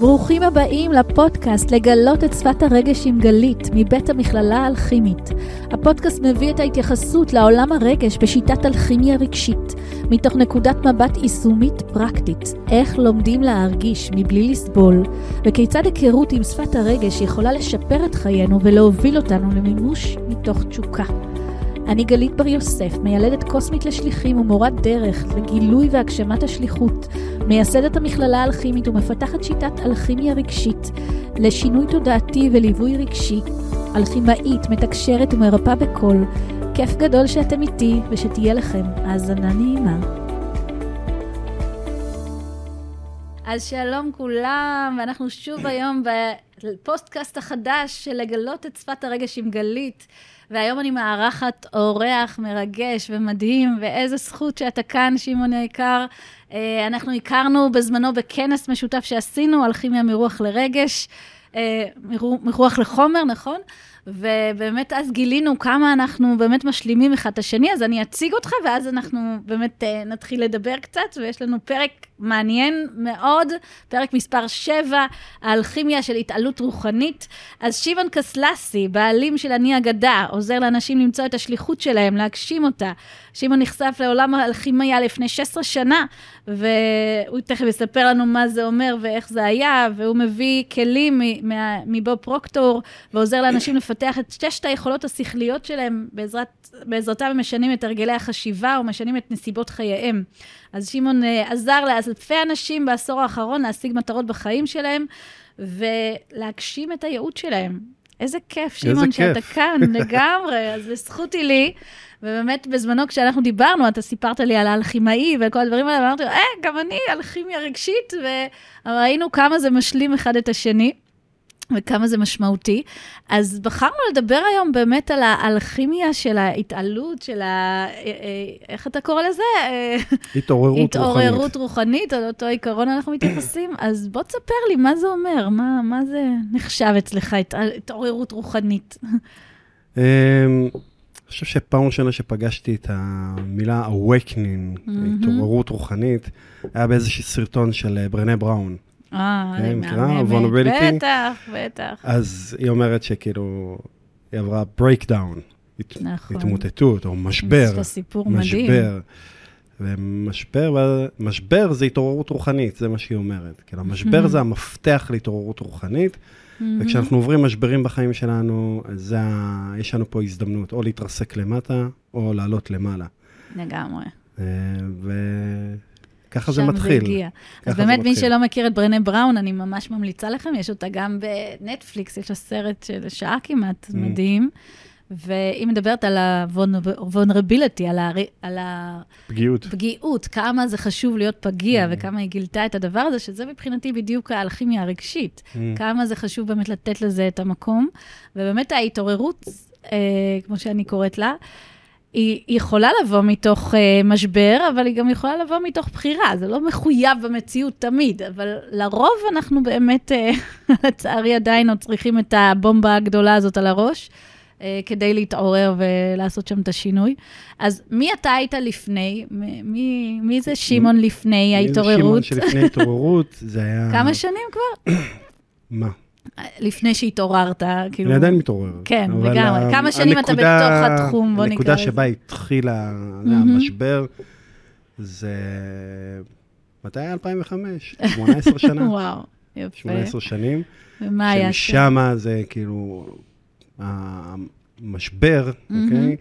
ברוכים הבאים לפודקאסט לגלות את שפת הרגש עם גלית, מבית המכללה האלכימית. הפודקאסט מביא את ההתייחסות לעולם הרגש בשיטת אלכימיה רגשית, מתוך נקודת מבט יישומית פרקטית, איך לומדים להרגיש מבלי לסבול, וכיצד היכרות עם שפת הרגש יכולה לשפר את חיינו ולהוביל אותנו למימוש מתוך תשוקה. אני גלית בר יוסף, מיילדת קוסמית לשליחים ומורת דרך לגילוי והגשמת השליחות, מייסדת המכללה האלכימית ומפתחת שיטת אלכימיה רגשית לשינוי תודעתי וליווי רגשי, אלכימאית, מתקשרת ומרפאה בקול. כיף גדול שאתם איתי ושתהיה לכם האזנה נעימה. אז שלום כולם, ואנחנו שוב היום בפודקאסט החדש של לגלות את שפת הרגש עם גלית. והיום אני מארחת אורח מרגש ומדהים, ואיזה זכות שאתה כאן, שמעון היקר. אה, אנחנו הכרנו בזמנו בכנס משותף שעשינו על כימיה מרוח לרגש, אה, מרוח לחומר, נכון? ובאמת אז גילינו כמה אנחנו באמת משלימים אחד את השני, אז אני אציג אותך, ואז אנחנו באמת uh, נתחיל לדבר קצת, ויש לנו פרק מעניין מאוד, פרק מספר 7, האלכימיה של התעלות רוחנית. אז שיבן קסלסי, בעלים של אני אגדה, עוזר לאנשים למצוא את השליחות שלהם, להגשים אותה. שמעון נחשף לעולם האלכימיה לפני 16 שנה, והוא תכף יספר לנו מה זה אומר ואיך זה היה, והוא מביא כלים מבוב פרוקטור, ועוזר לאנשים לפתח את ששת היכולות השכליות שלהם, בעזרת, בעזרתם הם משנים את הרגלי החשיבה ומשנים את נסיבות חייהם. אז שמעון uh, עזר לאלפי אנשים בעשור האחרון להשיג מטרות בחיים שלהם, ולהגשים את הייעוד שלהם. איזה כיף, שמעון, שאתה כאן, לגמרי, אז זכות היא לי. ובאמת, בזמנו, כשאנחנו דיברנו, אתה סיפרת לי על האלכימאי וכל הדברים האלה, ואמרתי, אה, גם אני, אלכימיה רגשית, וראינו כמה זה משלים אחד את השני. וכמה זה משמעותי. אז בחרנו לדבר היום באמת על האלכימיה של ההתעלות, של ה... אה, אה, איך אתה קורא לזה? התעוררות רוחנית. התעוררות רוחנית, על אותו עיקרון אנחנו מתייחסים. אז בוא תספר לי, מה זה אומר? מה, מה זה נחשב אצלך, התעוררות רוחנית? אמ, אני חושב שפעם ראשונה שפגשתי את המילה awakening, התעוררות רוחנית, היה באיזשהו סרטון של אה, ברנה בראון. אה, אני מהממת. בטח, בטח. אז היא אומרת שכאילו, היא עברה breakdown. נכון. התמוטטות, או משבר. יש לה סיפור מדהים. משבר. ומשבר, משבר זה התעוררות רוחנית, זה מה שהיא אומרת. כאילו, המשבר זה המפתח להתעוררות רוחנית, וכשאנחנו עוברים משברים בחיים שלנו, זה ה... יש לנו פה הזדמנות, או להתרסק למטה, או לעלות למעלה. לגמרי. אה, ו... ככה זה מתחיל. שם זה הגיע. אז באמת, מי שלא מכיר את ברנה בראון, אני ממש ממליצה לכם, יש אותה גם בנטפליקס, יש לה סרט של שעה כמעט, mm. מדהים. והיא מדברת על ה-vulnerability, על, ה... על הפגיעות. פגיעות, כמה זה חשוב להיות פגיע, mm. וכמה היא גילתה את הדבר הזה, שזה מבחינתי בדיוק האלכימיה הרגשית. Mm. כמה זה חשוב באמת לתת לזה את המקום. ובאמת ההתעוררות, אה, כמו שאני קוראת לה, היא יכולה לבוא מתוך uh, משבר, אבל היא גם יכולה לבוא מתוך בחירה. זה לא מחויב במציאות תמיד, אבל לרוב אנחנו באמת, uh, לצערי עדיין עוד צריכים את הבומבה הגדולה הזאת על הראש, uh, כדי להתעורר ולעשות שם את השינוי. אז מי אתה היית לפני? מי, מי זה שמעון לפני ההתעוררות? מי זה שמעון שלפני ההתעוררות? זה היה... כמה שנים כבר? מה? לפני שהתעוררת, כאילו... אני עדיין מתעורר. כן, לגמרי. כמה שנים אתה בתוך התחום, בוא נקרא לזה. הנקודה שבה התחילה המשבר, זה... מתי היה 2005? 18 שנה. וואו, יפה. 18 שנים. ומה היה שם? שמשם זה כאילו, המשבר, אוקיי?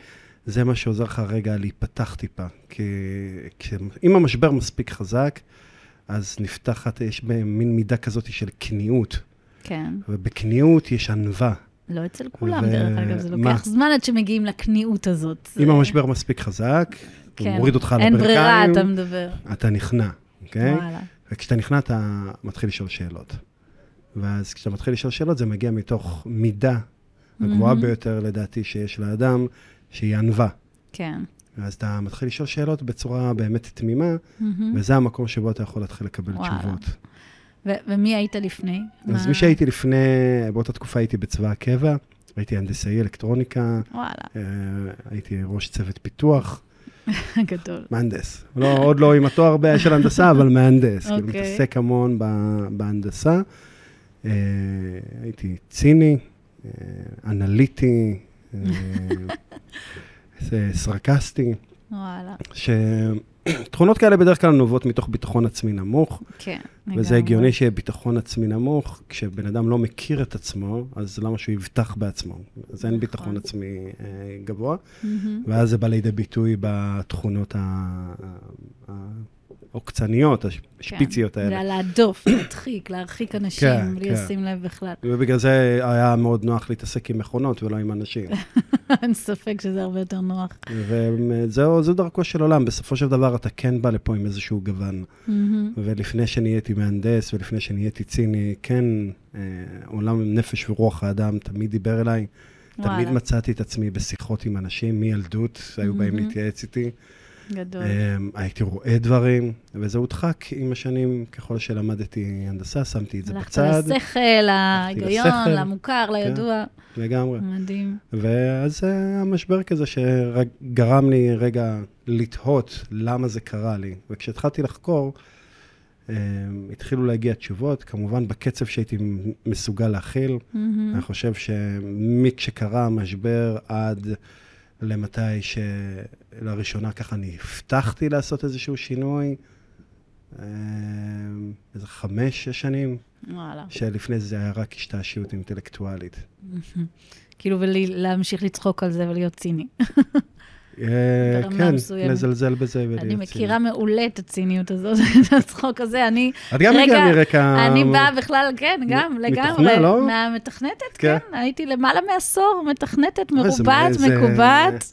זה מה שעוזר לך רגע להיפתח טיפה. כי אם המשבר מספיק חזק, אז נפתחת, יש מין מידה כזאת של כניעות. כן. ובכניעות יש ענווה. לא אצל כולם, ו... דרך אגב, זה לוקח מה? זמן עד שמגיעים לכניעות הזאת. אם זה... המשבר מספיק חזק, כן. הוא מוריד אותך על הברכיים. אין ברירה, אתה מדבר. אתה נכנע, אוקיי? וואלה. וכשאתה נכנע, אתה מתחיל לשאול שאלות. ואז כשאתה מתחיל לשאול שאלות, זה מגיע מתוך מידה הגבוהה mm-hmm. ביותר, לדעתי, שיש לאדם, שהיא ענווה. כן. ואז אתה מתחיל לשאול שאלות בצורה באמת תמימה, mm-hmm. וזה המקום שבו אתה יכול להתחיל לקבל וואלה. תשובות. ו- ומי היית לפני? אז מה... מי שהייתי לפני, באותה תקופה הייתי בצבא הקבע, הייתי הנדסאי אלקטרוניקה. וואלה. אה, הייתי ראש צוות פיתוח. גדול. מהנדס. לא, עוד לא עם התואר של הנדסה, אבל מהנדס. כאילו, אוקיי. מתעסק המון ב- בהנדסה. אה, הייתי ציני, אה, אנליטי, אה, זה סרקסטי, וואלה. שתכונות כאלה בדרך כלל נובעות מתוך ביטחון עצמי נמוך, כן. וזה לגמרי. הגיוני שיהיה ביטחון עצמי נמוך, כשבן אדם לא מכיר את עצמו, אז למה שהוא יבטח בעצמו? אז אין נכון. ביטחון עצמי אה, גבוה. ואז זה בא לידי ביטוי בתכונות ה- העוקצניות, השפיציות האלה. זה להדוף, להדחיק, להרחיק כן, אנשים, בלי כן. לשים לב בכלל. ובגלל זה היה מאוד נוח להתעסק עם מכונות ולא עם אנשים. אין ספק שזה הרבה יותר נוח. וזהו, זו דרכו של עולם. בסופו של דבר אתה כן בא לפה עם איזשהו גוון. מהמם. ולפני שנהייתי מהנדס ולפני שנהייתי ציני, כן, אה, עולם נפש ורוח האדם תמיד דיבר אליי. תמיד. מצאתי את עצמי בשיחות עם אנשים מילדות, היו באים מהמם. להתייעץ איתי. גדול. אמ, הייתי רואה דברים, וזה הודחק עם השנים, ככל שלמדתי הנדסה, שמתי את זה הלכת בצד, לשכל, להיגיון, למוכר, לידוע. לגמרי. מדהים. ואז המשבר כזה שגרם לי רגע לתהות למה זה קרה לי. וכשהתחלתי לחקור, אמ, התחילו להגיע תשובות, כמובן בקצב שהייתי מסוגל להכיל. מהמם. אני חושב שמכשקרה המשבר עד למתי שלראשונה ככה אני הבטחתי לעשות איזשהו שינוי, אה, איזה חמש, שש שנים, וואלה. שלפני זה היה רק השתעשעות אינטלקטואלית. כאילו, ולהמשיך לצחוק על זה ולהיות ציני. אה, כן, מסוימת. לזלזל בזה ולהיות אני ציני. מכירה מעולה את הציניות הזאת, את הצחוק הזה. אני, את גם מגיעה מרקע... אני באה בכלל, כן, גם, לגמרי. לא? מהמתכנתת, כן. כן. הייתי למעלה מעשור מתכנתת, מרובעת, מקובעת.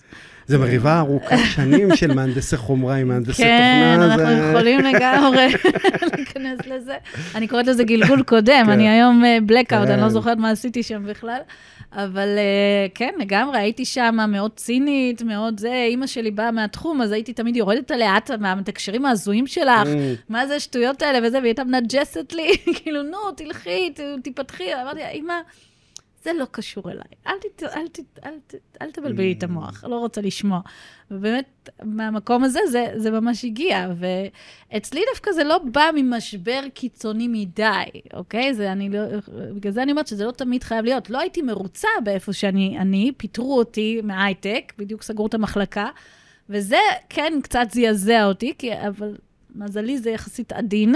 זה מריבה ארוכת שנים של מהנדסי חומרה עם מהנדסי כן, תוכנה. אנחנו זה- יכולים לגמרי להיכנס לזה. אני קוראת לזה גלגול קודם, כן. אני היום בלקאוט, אני לא כן. זוכרת מה עשיתי שם בכלל. אבל אה, כן, לגמרי, הייתי שם מאוד צינית, מאוד זה, אימא שלי באה מהתחום, אז הייתי תמיד יורדת עליה, את מהתקשרים ההזויים שלך, Mm. מה זה השטויות האלה וזה, והיא הייתה מנג'סת לי, כאילו, נו, תלכי, תיפתחי. אמרתי אימא, זה לא קשור אליי. אל, תת, אל, תת, אל, תת, אל תבלבלי לי את המוח, לא רוצה לשמוע. ובאמת, מהמקום הזה, זה, זה ממש הגיע. ואצלי דווקא זה לא בא ממשבר קיצוני מדי, אוקיי? זה אני לא, בגלל זה אני אומרת שזה לא תמיד חייב להיות. לא הייתי מרוצה באיפה שאני, אני, פיטרו אותי מהייטק, בדיוק סגרו את המחלקה, וזה כן קצת זעזע אותי, כי, אבל מזלי זה יחסית עדין,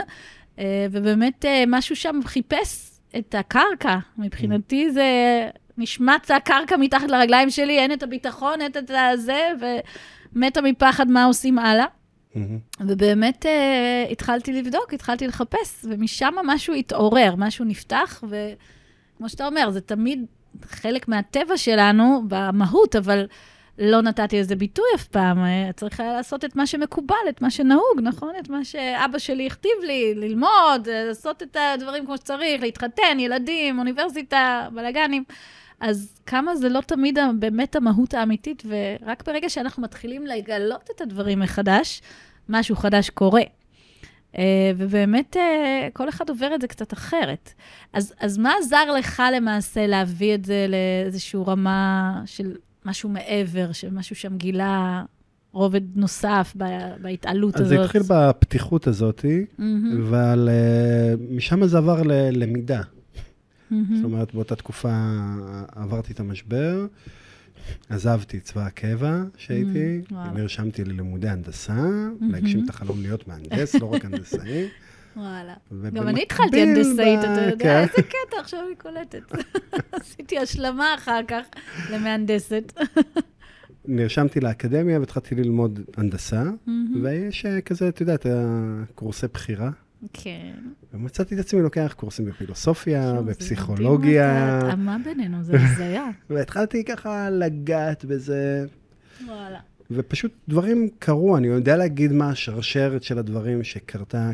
אה, ובאמת אה, משהו שם חיפש את הקרקע. מבחינתי זה נשמץ הקרקע מתחת לרגליים שלי, אין את הביטחון, אין את הזה, ומתה מפחד מה עושים הלאה. מהמם. ובאמת אה, התחלתי לבדוק, התחלתי לחפש, ומשם משהו התעורר, משהו נפתח, וכמו שאתה אומר, זה תמיד חלק מהטבע שלנו במהות, אבל לא נתתי לזה ביטוי אף פעם. אה, צריך היה לעשות את מה שמקובל, את מה שנהוג, נכון? את מה שאבא שלי הכתיב לי, ללמוד, אה, לעשות את הדברים כמו שצריך, להתחתן, ילדים, אוניברסיטה, בלאגנים. אז כמה זה לא תמיד באמת המהות האמיתית, ורק ברגע שאנחנו מתחילים לגלות את הדברים מחדש, משהו חדש קורה. אה, ובאמת, כל אחד עובר את זה קצת אחרת. אז, אז מה עזר לך למעשה להביא את זה לאיזושהי רמה של משהו מעבר, של משהו שם גילה רובד נוסף בהתעלות אז הזאת? זה התחיל בפתיחות הזאת, מהמם, אבל אה, משם זה עבר ללמידה. מהמם. זאת אומרת, באותה תקופה עברתי את המשבר, עזבתי את צבא הקבע שהייתי, Mm, וואלה. נרשמתי ללימודי הנדסה, להגשים את החלום להיות מהנדס, לא רק הנדסאי. וואלה. גם אני התחלתי הנדסאית, אתה יודע, כן. איזה קטע, עכשיו אני קולטת. עשיתי השלמה אחר כך למהנדסת. נרשמתי לאקדמיה והתחלתי ללמוד הנדסה, ויש אה, כזה, את יודעת, אה, בחירה. כן. ומצאתי את עצמי לוקח קורסים בפילוסופיה, בפסיכולוגיה, התאמה בינינו, זה הזיה. והתחלתי ככה לגעת בזה, וואלה. ופשוט דברים קרו, אני יודע להגיד מה השרשרת של הדברים שקרתה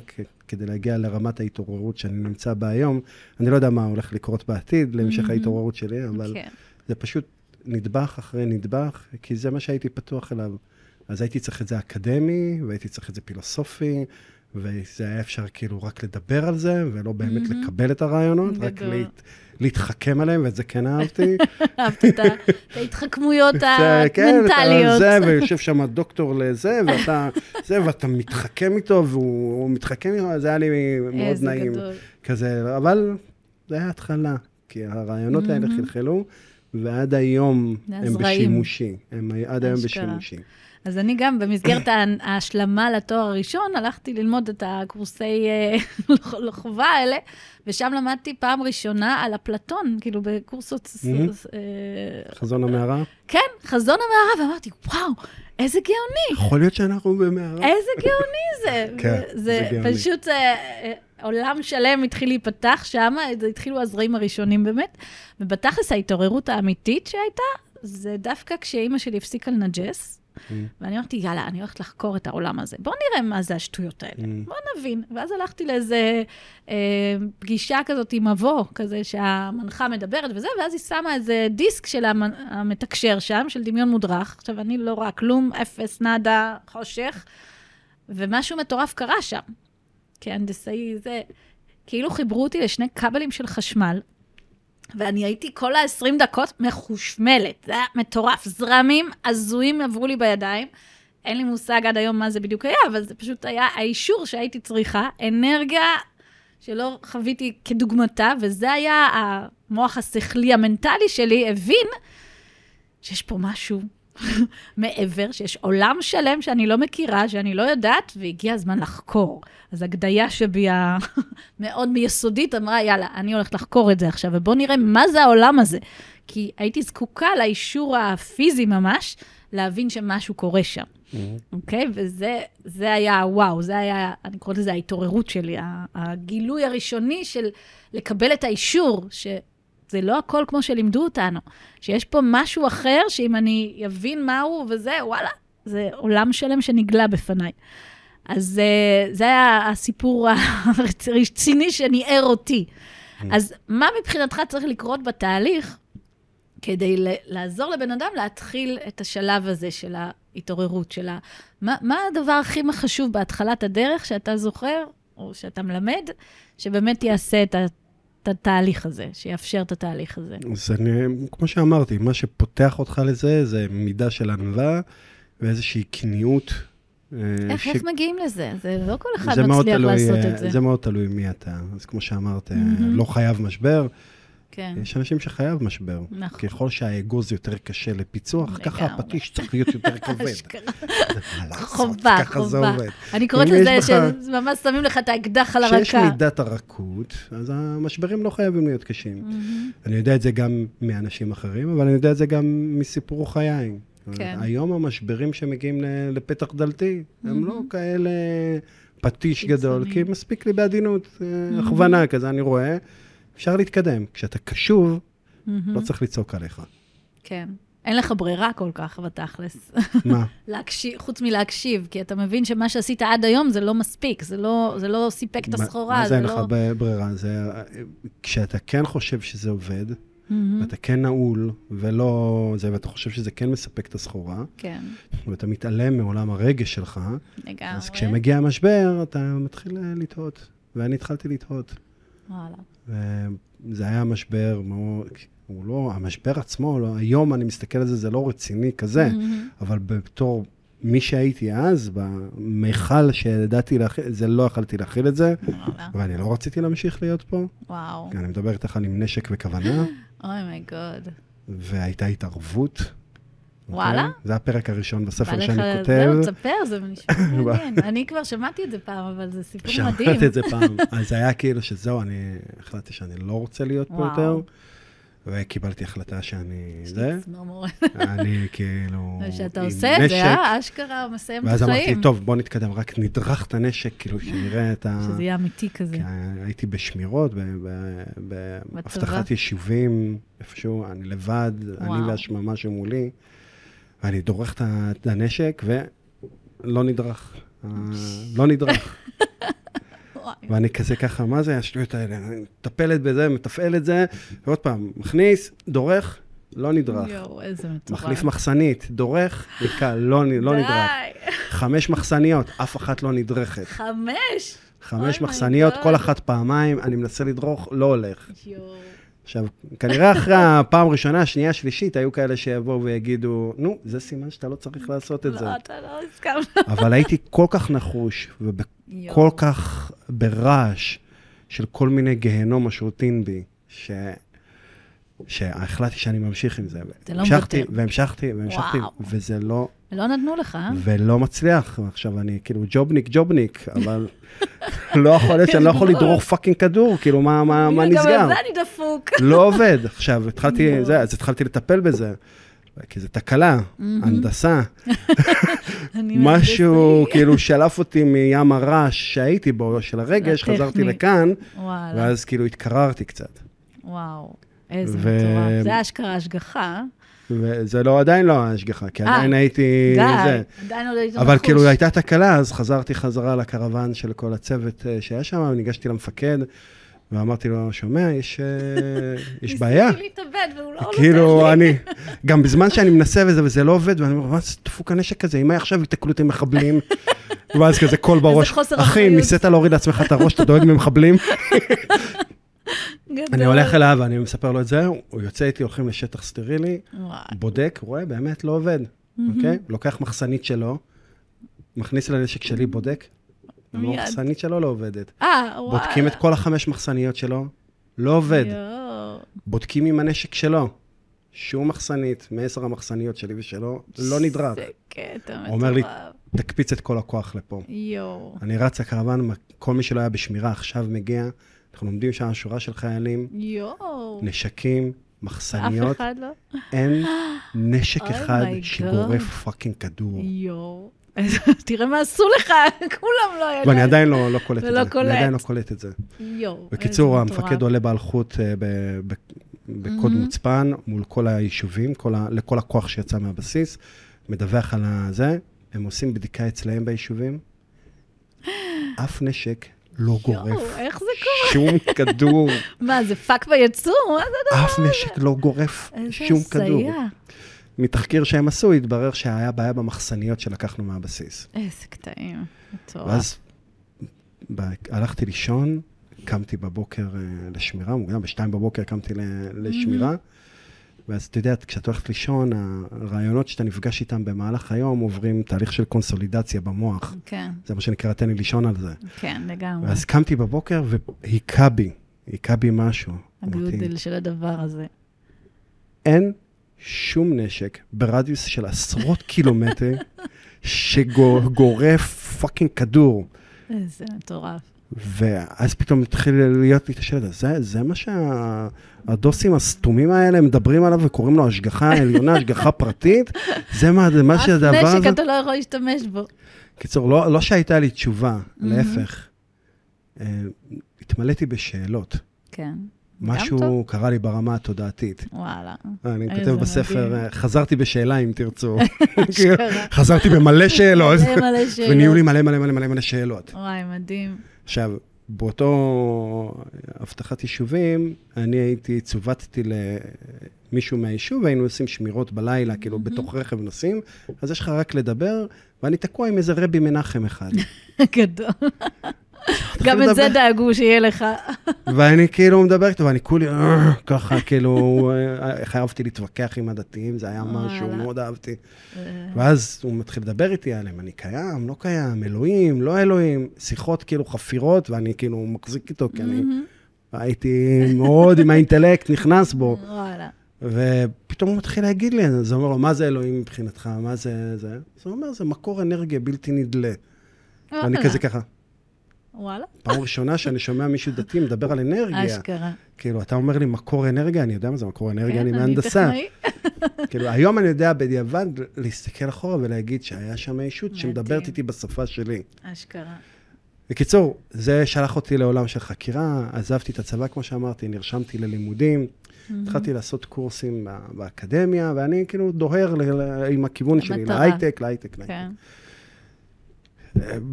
כדי להגיע לרמת ההתעוררות שאני נמצא בה היום. אני לא יודע מה הולך לקרות בעתיד להמשך Mhm. ההתעוררות שלי, אבל כן. זה פשוט נדבך אחרי נדבך, כי זה מה שהייתי פתוח אליו. אז הייתי צריך את זה אקדמי, והייתי צריך את זה פילוסופי, וזה היה אפשר כאילו רק לדבר על זה, ולא באמת mm-hmm. לקבל את הרעיונות, גדול. רק להת, להתחכם עליהם, ואת זה כן אהבתי. אהבתי את ההתחכמויות המנטליות. כן, זה, ויושב שם דוקטור לזה, ואתה זה, ואתה מתחכם איתו, והוא מתחכם איתו, זה היה לי מאוד נעים. גדול. כזה, אבל זה היה התחלה, כי הרעיונות האלה חלחלו, ועד היום הם בשימושי. הם עד היום בשימושי. אז אני גם, במסגרת ההשלמה לתואר הראשון, הלכתי ללמוד את הקורסי אה, חובה האלה, ושם למדתי פעם ראשונה על אפלטון, כאילו בקורסות... אה, חזון המערה? כן, חזון המערה, ואמרתי, וואו, איזה גאוני. יכול להיות שאנחנו במערה. איזה גאוני זה. כן, זה גאוני. פשוט אה, עולם שלם התחיל להיפתח שם, התחילו הזרעים הראשונים באמת, ובתכלס ההתעוררות האמיתית שהייתה, זה דווקא כשאימא שלי הפסיקה לנג'ס. Mm. ואני אמרתי, יאללה, אני הולכת לחקור את העולם הזה. בואו נראה מה זה השטויות האלה. Mm. בואו נבין. ואז הלכתי לאיזה אה, פגישה כזאת עם מבוא, כזה שהמנחה מדברת וזה, ואז היא שמה איזה דיסק של המתקשר שם, של דמיון מודרך. עכשיו, אני לא רואה כלום, אפס, נאדה, חושך, ומשהו מטורף קרה שם. כהנדסאי, זה... כאילו חיברו אותי לשני כבלים של חשמל, ואני הייתי כל ה-20 דקות מחושמלת, זה היה מטורף. זרמים הזויים עברו לי בידיים. אין לי מושג עד היום מה זה בדיוק היה, אבל זה פשוט היה האישור שהייתי צריכה, אנרגיה שלא חוויתי כדוגמתה, וזה היה המוח השכלי המנטלי שלי, הבין שיש פה משהו מעבר, שיש עולם שלם שאני לא מכירה, שאני לא יודעת, והגיע הזמן לחקור. אז הגדיה שבי המאוד מיסודית אמרה, יאללה, אני הולכת לחקור את זה עכשיו, ובואו נראה מה זה העולם הזה. כי הייתי זקוקה לאישור הפיזי ממש, להבין שמשהו קורה שם. Mm-hmm. אוקיי? Mm-hmm. Okay? וזה היה, וואו, זה היה, אני קוראת לזה ההתעוררות שלי, הגילוי הראשוני של לקבל את האישור, ש... זה לא הכל כמו שלימדו אותנו, שיש פה משהו אחר, שאם אני אבין מהו וזה, וואלה, זה עולם שלם שנגלה בפניי. אז uh, זה היה הסיפור הרציני שניער אותי. Mm. אז מה מבחינתך צריך לקרות בתהליך כדי לעזור לבן אדם להתחיל את השלב הזה של ההתעוררות שלה? מה, מה הדבר הכי חשוב בהתחלת הדרך שאתה זוכר, או שאתה מלמד, שבאמת יעשה את את התהליך הזה, שיאפשר את התהליך הזה. אז אני, כמו שאמרתי, מה שפותח אותך לזה, זה מידה של ענווה ואיזושהי כניעות. אה, איך, ש... איך מגיעים לזה? זה לא כל אחד מצליח תלוי, לעשות את זה. זה מאוד תלוי מי אתה. אז כמו שאמרת, mm-hmm. לא חייב משבר. כן. יש אנשים שחייב משבר. נכון. ככל שהאגוז יותר קשה לפיצוח, ככה הפטיש צריך להיות יותר כבד. חובה, ככה זה עובד. אני קוראת לזה שממש שמים לך את האקדח על הרקה. כשיש מידת הרכות, אז המשברים לא חייבים להיות קשים. אני יודע את זה גם מאנשים אחרים, אבל אני יודע את זה גם מסיפור חיי. כן. היום המשברים שמגיעים לפתח דלתי, הם לא כאלה פטיש גדול, כי מספיק לי בעדינות, אה, הכוונה כזה, אני רואה. אפשר להתקדם. כשאתה קשוב, mm-hmm. לא צריך לצעוק עליך. כן. אין לך ברירה כל כך בתכלס. מה? להקשיב, חוץ מלהקשיב, כי אתה מבין שמה שעשית עד היום זה לא מספיק, זה לא, זה לא סיפק את הסחורה. מה זה אין לא... לך ברירה? זה, כשאתה כן חושב שזה עובד, mm-hmm. ואתה כן נעול, ולא זה, ואתה חושב שזה כן מספק את הסחורה, כן. ואתה מתעלם מעולם הרגש שלך, לגמרי. אז כשמגיע המשבר, אתה מתחיל לטעות. ואני התחלתי לטעות. וואלה. היה משבר הוא לא, המשבר עצמו, לא, היום אני מסתכל על זה, זה לא רציני כזה, mm-hmm. אבל בתור מי שהייתי אז, במיכל שידעתי להכיל, זה לא יכלתי להכיל את זה, ואני לא רציתי להמשיך להיות פה. וואו. אני מדבר איתך על עם נשק וכוונה. אוי מי גוד. והייתה התערבות. וואלה? אוקיי? זה הפרק הראשון בספר שאני כותב. זהו, תספר, זה נשמע מעניין. אני כבר שמעתי את זה פעם, אבל זה סיפור מדהים. שמעתי את זה פעם. אז זה היה כאילו שזהו, אני החלטתי שאני לא רוצה להיות פה יותר. וקיבלתי החלטה שאני זה. אני כאילו... ושאתה עושה את זה, אה? אשכרה מסיים את החיים. ואז אמרתי, טוב, בוא נתקדם, רק נדרך את הנשק, כאילו, שנראה את ה... שזה יהיה אמיתי כזה. הייתי בשמירות, באבטחת יישובים, איפשהו, אני לבד, אני והשממה שמולי. ואני דורך את הנשק, ולא נדרך. אה, לא נדרך. ואני כזה ככה, מה זה השטויות האלה? אני מטפלת בזה, מתפעל את זה, ועוד פעם, מכניס, דורך, לא נדרך. יואו, איזה מטורף. מחליף מחסנית, דורך, נתקע, לא, לא נדרך. חמש מחסניות, אף אחת לא נדרכת. חמש. חמש Oh מחסניות. כל אחת פעמיים, אני מנסה לדרוך, לא הולך. יואו. עכשיו, כנראה אחרי הפעם הראשונה, השנייה, השלישית, היו כאלה שיבואו ויגידו, נו, זה סימן שאתה לא צריך לעשות את זה. לא, אתה לא הסכמת. אבל הייתי כל כך נחוש, יואו. כך ברעש של כל מיני גיהנום השוטין בי, ש... שהחלטתי שאני ממשיך עם זה. אתה לא מוותר. והמשכתי, והמשכתי, וואו. וזה לא, לא נתנו לך, אה? ולא מצליח. עכשיו אני כאילו ג'ובניק, ג'ובניק, אבל לא יכול להיות שאני לא יכול לדרוך fucking כדור, כאילו, מה, מה, מה נסגר? גם על זה אני דפוק. לא עובד. עכשיו, התחלתי. זה, אז התחלתי לטפל בזה. כי זו תקלה, הנדסה, משהו. כאילו שלף אותי מהרעש שהייתי בו, של הרגש. חזרתי לכאן, ואז כאילו התקררתי קצת. וואו. איזה ו- מטורף. זה אשכרה השגחה. וזה לא, עדיין לא ההשגחה, כי אה, עדיין הייתי... די, זה. עדיין עוד היית אבל נחוש. כאילו הייתה תקלה, אז חזרתי חזרה לקרוון של כל הצוות אה, שהיה שם, וניגשתי למפקד, ואמרתי לו, שומע, יש, אה, יש בעיה. ניסיתי להתאבד והוא לא נותן כאילו, לי. אני, גם בזמן שאני מנסה וזה, וזה לא עובד, ואני אומר, מה זה דפוק הנשק הזה? אם עכשיו ייתקלו אותי מחבלים, ואז כזה קול בראש, חוסר אחי, אחריות." ניסית להוריד לעצמך את הראש, אתה דואג ממחבלים? גדול. אני הולך אליו ואני מספר לו את זה, הוא יוצא איתי, הולכים לשטח סטרילי, וואי. בודק, רואה, באמת לא עובד, אוקיי? לוקח מחסנית שלו, מכניס לנשק שלי, בודק. המחסנית שלו לא עובדת. אה, וואלה. בודקים את כל החמש מחסניות שלו, לא עובד. יואו. בודקים עם הנשק שלו. שום מחסנית מעשר המחסניות שלי ושלו לא נדרך. זה קטע מטורף. הוא אומר לי, תקפיץ את כל הכוח לפה. יואו. אני רץ לקרוון, כל מי שלא היה בשמירה עכשיו מגיע, אנחנו עומדים שם שורה של חיילים, יואו. נשקים, אף מחסניות, אחד לא? אין נשק Oh אחד שגורף. פאקינג כדור. יואו. תראה מה עשו לך, כולם לא ידעו. ואני עדיין לא לא קולט את ולא זה. קולט. אני עדיין לא קולט את זה. יואו. בקיצור, המפקד. עולה באלחוט אה, בקוד Mhm. מוצפן מול כל היישובים, כל ה- לכל הכוח שיצא מהבסיס, מדווח על הזה, הם עושים בדיקה אצלהם ביישובים, אף נשק לא גורף. יואו, איך זה קורה? שום כדור, מה, זה פאק בייצור? מה זה הדבר אף נשק לא גורף, איזה שום כדור. הזיה. מתחקיר שהם עשו, התברר שהיה בעיה במחסניות שלקחנו מהבסיס. איזה קטעים. מטורף. ואז ב- הלכתי לישון, קמתי בבוקר אה, לשמירה, מוקדם, בשתיים בבוקר קמתי לשמירה, ואז אתה יודע, כשאת הולכת לישון, הרעיונות שאתה נפגש איתם במהלך היום עוברים תהליך של קונסולידציה במוח. כן, זה מה שנקרא, תן לי לישון על זה. כן, לגמרי. ואז קמתי בבוקר והיכה בי, היכה בי משהו. הגודל של הדבר הזה. אין שום נשק ברדיוס של עשרות קילומטר שגורף fucking כדור. איזה מטורף. ואז פתאום התחיל להיות לי את השאלה, זה, זה מה שהדוסים הסתומים האלה מדברים עליו וקוראים לו השגחה עליונה, השגחה פרטית? זה מה, זה מה שהדבר אף הזה? נשק אתה לא יכול להשתמש בו. קיצור, לא, לא שהייתה לי תשובה, להפך. אה, התמלאתי בשאלות. כן. משהו קרה לי ברמה התודעתית. וואלה. אני כותב בספר. אה, חזרתי בשאלה אם תרצו. חזרתי במלא שאלות. ונהיו לי מלא מלא מלא מלא שאלות. וואי, מדהים. עכשיו, באותו אבטחת יישובים, אני הייתי, צוותתי למישהו מהיישוב, והיינו עושים שמירות בלילה, כאילו בתוך רכב נוסעים, אז יש לך רק לדבר, ואני תקוע עם איזה רבי מנחם אחד. גדול. גם את זה. דאגו שיהיה לך. ואני כאילו מדבר איתו, ואני כולי, "אה", ככה, כאילו, אה, חייבתי להתווכח עם הדתיים, זה היה משהו. מאוד אהבתי. ואז הוא מתחיל לדבר איתי עליהם, אני קיים, לא קיים, אלוהים, לא אלוהים, שיחות כאילו חפירות, ואני כאילו מחזיק איתו, כי אני הייתי מאוד עם האינטלקט נכנס בו. וואלה. ופתאום הוא מתחיל להגיד לי, אז הוא אומר לו, מה זה אלוהים מבחינתך, מה זה זה? אז הוא אומר, זה מקור אנרגיה בלתי נדלה. ואני. כזה ככה, וואלה. פעם ראשונה שאני שומע מישהו דתי מדבר על אנרגיה. אשכרה. כאילו, אתה אומר לי מקור אנרגיה, אני יודע מה זה מקור אנרגיה, כן, אני מהנדסה. טכנאי. כאילו, היום אני יודע בדיעבד להסתכל אחורה ולהגיד שהיה שם ישות מדהים. שמדברת איתי בשפה שלי. אשכרה. בקיצור, זה שלח אותי לעולם של חקירה, עזבתי את הצבא, כמו שאמרתי, נרשמתי ללימודים, התחלתי לעשות קורסים באקדמיה, ואני כאילו דוהר ל- עם הכיוון שלי. להייטק, להייטק, להייטק.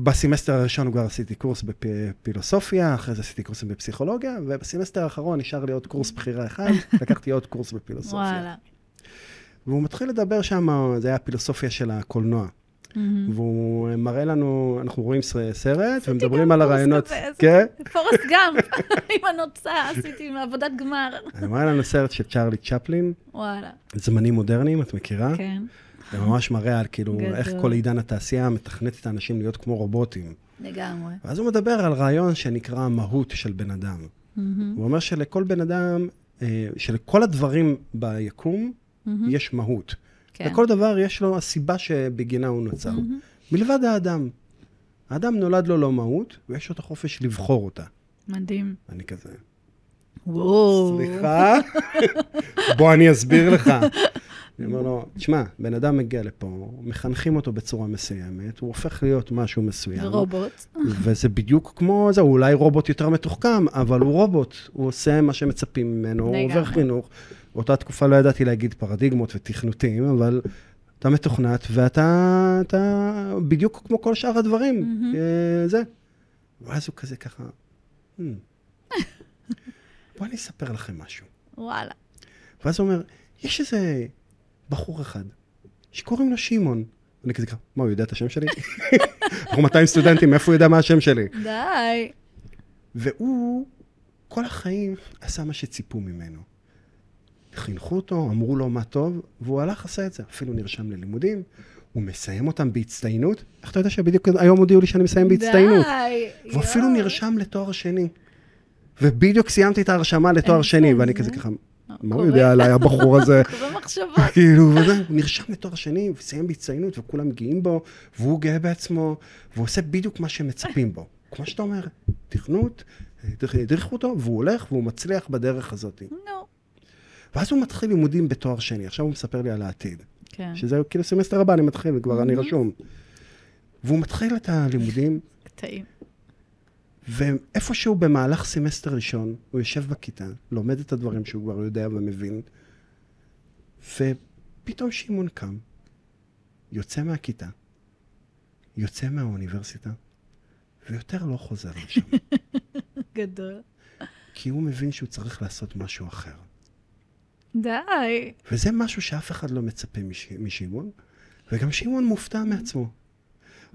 בסמסטר הראשון כבר עשיתי קורס בפילוסופיה, אחרי זה עשיתי קורסים בפסיכולוגיה, ובסמסטר האחרון נשאר לי עוד קורס בחירה אחד, לקחתי עוד קורס בפילוסופיה. וואלה. והוא מתחיל לדבר שם, זה היה הפילוסופיה של הקולנוע. והוא מראה לנו, אנחנו רואים סרט, ומדברים על הרעיונות. כן? פורסט גאמפ, עם הנוצה, עשיתי עם עבודת גמר. אני מראה לנו סרט של צ'ארלי צ'פלין. וואלה. זמנים מודרניים, את מכירה? כן. זה ממש מראה על כאילו, איך כל עידן התעשייה מתכנת את האנשים להיות כמו רובוטים. לגמרי. ואז הוא מדבר על רעיון שנקרא המהות של בן אדם. הוא אומר שלכל בן אדם, אה, שלכל הדברים ביקום, יש מהות. כן. לכל דבר יש לו הסיבה שבגינה הוא נוצר. Mm-hmm. מלבד האדם. האדם נולד לו לא מהות, ויש לו את החופש לבחור אותה. מדהים. אני כזה... וואו. סליחה? בוא אני אסביר לך. אני אומר לו, תשמע, בן אדם מגיע לפה, מחנכים אותו בצורה מסוימת, הוא הופך להיות משהו מסוים. רובוט. וזה בדיוק כמו זה, הוא אולי רובוט יותר מתוחכם, אבל הוא רובוט, הוא עושה מה שמצפים ממנו, הוא עובר חינוך. באותה תקופה לא ידעתי להגיד פרדיגמות ותכנותים, אבל אתה מתוכנת, ואתה אתה בדיוק כמו כל שאר הדברים, mm-hmm. זה. ואז הוא כזה ככה, hmm. בואו אני אספר לכם משהו. וואלה. ואז הוא אומר, יש איזה בחור אחד, שקוראים לו שמעון. אני כזה ככה, מה, הוא יודע את השם שלי? אנחנו 200 סטודנטים, איפה הוא יודע מה השם שלי? די. והוא, כל החיים, עשה מה שציפו ממנו. חינכו אותו, אמרו לו מה טוב, והוא הלך, עשה את זה. אפילו נרשם ללימודים, הוא מסיים אותם בהצטיינות. איך אתה יודע שבדיוק היום הודיעו לי שאני מסיים בהצטיינות? די, והוא אפילו נרשם לתואר שני. ובדיוק סיימתי את ההרשמה לתואר שני, ואני כזה ככה, מה הוא יודע עליי, הבחור הזה? מחשבות. כאילו, וזה, הוא נרשם לתואר שני, וסיים בהצטיינות, וכולם גאים בו, והוא גאה בעצמו, והוא עושה בדיוק מה שמצפים בו. כמו שאתה אומר, תכנות, הדריכו אותו, והוא הולך, והוא מצליח בדרך הזאת. נו. ואז הוא מתחיל לימודים בתואר שני, עכשיו הוא מספר לי על העתיד. כן. שזה כאילו סמסטר הבא, אני מתחיל, כבר אני רשום. והוא מתחיל את הלימודים. קטעים. ואיפשהו במהלך סמסטר ראשון, הוא יושב בכיתה, לומד את הדברים שהוא כבר יודע ומבין, ופתאום שמעון קם, יוצא מהכיתה, יוצא מהאוניברסיטה, ויותר לא חוזר לשם. גדול. כי הוא מבין שהוא צריך לעשות משהו אחר. די. וזה משהו שאף אחד לא מצפה מש... משמעון, וגם שמעון מופתע מעצמו.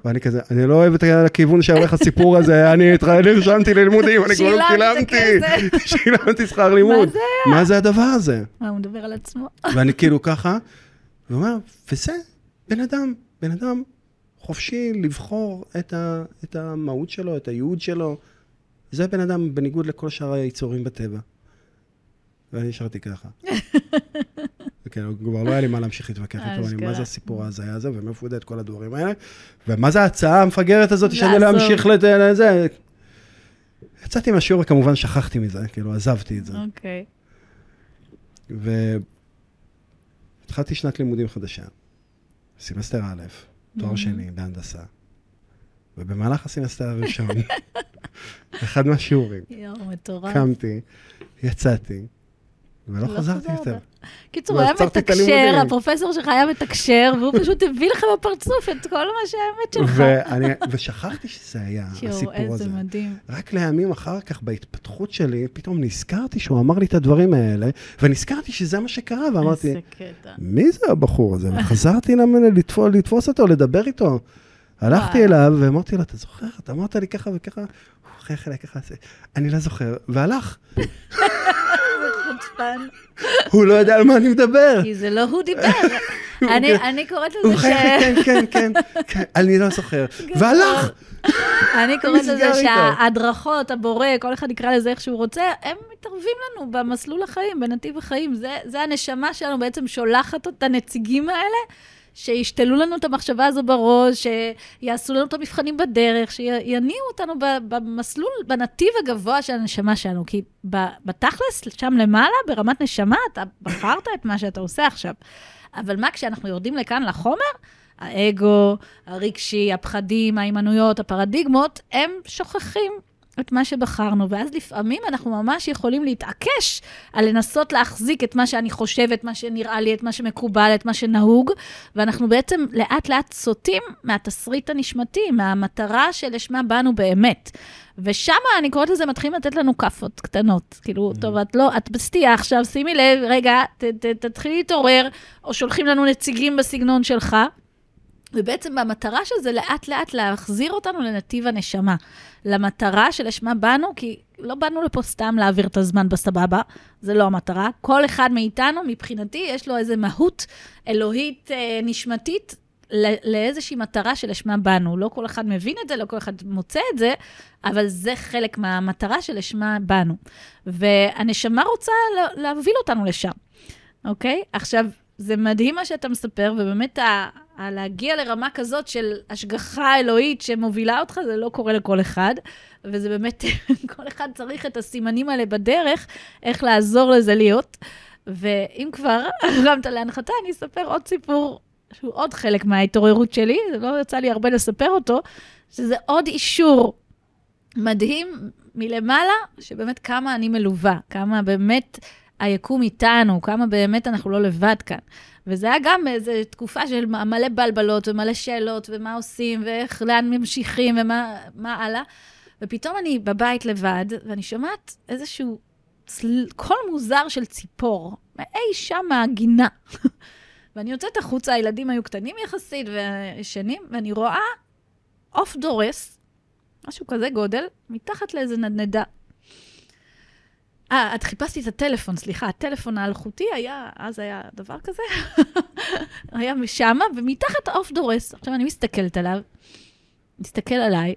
ואני כזה, אני לא אוהב את הכיוון שהולך הסיפור הזה, אני נרשמתי ללימודים, אני כבר לא שילמתי, שילמתי שכר לימוד. מה זה מה זה הדבר הזה? מה, הוא מדבר על עצמו? ואני כאילו ככה, ואומר, וזה בן אדם, בן אדם חופשי לבחור את, ה, את המהות שלו, את הייעוד שלו. זה בן אדם בניגוד לכל שאר היצורים בטבע. ואני נשארתי ככה. כן, כבר לא היה לי מה להמשיך להתווכח איתו, אני, מה זה הסיפור ההזיה הזה, ומאיפה הוא יודע את כל הדברים האלה, ומה זה ההצעה המפגרת הזאת שאני להמשיך לזה. יצאתי מהשיעור, וכמובן שכחתי מזה, כאילו, עזבתי את זה. אוקיי. והתחלתי שנת לימודים חדשה, סמסטר א', תואר שני בהנדסה, ובמהלך הסמסטר הראשון, אחד מהשיעורים, קמתי, יצאתי, ולא לא חזרתי יותר. קיצור, הוא היה מתקשר, הפרופסור שלך היה מתקשר, והוא פשוט הביא לך בפרצוף את כל מה שהאמת שלך. ושכחתי שזה היה, הסיפור הזה. יואו, איזה מדהים. רק לימים אחר כך, בהתפתחות שלי, פתאום נזכרתי שהוא אמר לי את הדברים האלה, ונזכרתי שזה מה שקרה, ואמרתי, מי זה הבחור הזה? וחזרתי לתפוס אותו, לדבר איתו. הלכתי אליו ואמרתי לו, אתה זוכר? אתה אמרת לי ככה וככה, הוא חייך אליי ככה, אני לא זוכר, והלך. חוצפן. הוא לא יודע על מה אני מדבר. כי זה לא הוא דיבר. אני קוראת לזה ש... כן, כן, כן, כן, אני לא זוכר. והלך. אני קוראת לזה שההדרכות, הבורא, כל אחד יקרא לזה איך שהוא רוצה, הם מתערבים לנו במסלול החיים, בנתיב החיים. זה הנשמה שלנו בעצם שולחת את הנציגים האלה. שישתלו לנו את המחשבה הזו בראש, שיעשו לנו את המבחנים בדרך, שיניעו אותנו במסלול, בנתיב הגבוה של הנשמה שלנו. כי בתכלס, שם למעלה, ברמת נשמה, אתה בחרת את מה שאתה עושה עכשיו. אבל מה כשאנחנו יורדים לכאן לחומר? האגו, הרגשי, הפחדים, ההימנויות, הפרדיגמות, הם שוכחים את מה שבחרנו, ואז לפעמים אנחנו ממש יכולים להתעקש על לנסות להחזיק את מה שאני חושבת, מה שנראה לי, את מה שמקובל, את מה שנהוג, ואנחנו בעצם לאט-לאט סוטים מהתסריט הנשמתי, מהמטרה שלשמה באנו באמת. ושם, אני קוראת לזה, מתחילים לתת לנו כאפות קטנות. כאילו, mm. טוב, את לא, את בסטייה עכשיו, שימי לב, רגע, ת, ת, תתחילי להתעורר, או שולחים לנו נציגים בסגנון שלך. ובעצם המטרה של זה לאט-לאט להחזיר אותנו לנתיב הנשמה. למטרה שלשמה באנו, כי לא באנו לפה סתם להעביר את הזמן בסבבה, זה לא המטרה. כל אחד מאיתנו, מבחינתי, יש לו איזו מהות אלוהית אה, נשמתית לאיזושהי מטרה שלשמה באנו. לא כל אחד מבין את זה, לא כל אחד מוצא את זה, אבל זה חלק מהמטרה שלשמה באנו. והנשמה רוצה להוביל אותנו לשם, אוקיי? עכשיו, זה מדהים מה שאתה מספר, ובאמת ה- ה- להגיע לרמה כזאת של השגחה אלוהית שמובילה אותך, זה לא קורה לכל אחד, וזה באמת, כל אחד צריך את הסימנים האלה בדרך, איך לעזור לזה להיות. ואם כבר הרמת להנחתה, אני אספר עוד סיפור שהוא עוד חלק מההתעוררות שלי, זה לא יצא לי הרבה לספר אותו, שזה עוד אישור מדהים מלמעלה, שבאמת כמה אני מלווה, כמה באמת היקום איתנו, כמה באמת אנחנו לא לבד כאן. וזה היה גם איזו תקופה של מלא בלבלות ומלא שאלות, ומה עושים, ואיך, לאן ממשיכים, ומה הלאה. ופתאום אני בבית לבד, ואני שומעת איזשהו צל... קול מוזר של ציפור, מאי שם מהגינה. ואני יוצאת החוצה, הילדים היו קטנים יחסית וישנים, ואני רואה עוף דורס, משהו כזה גודל, מתחת לאיזה נדנדה. אה, את חיפשתי את הטלפון, סליחה, הטלפון האלחוטי היה, אז היה דבר כזה, היה משמה, ומתחת העוף דורס. עכשיו אני מסתכלת עליו, מסתכל עליי,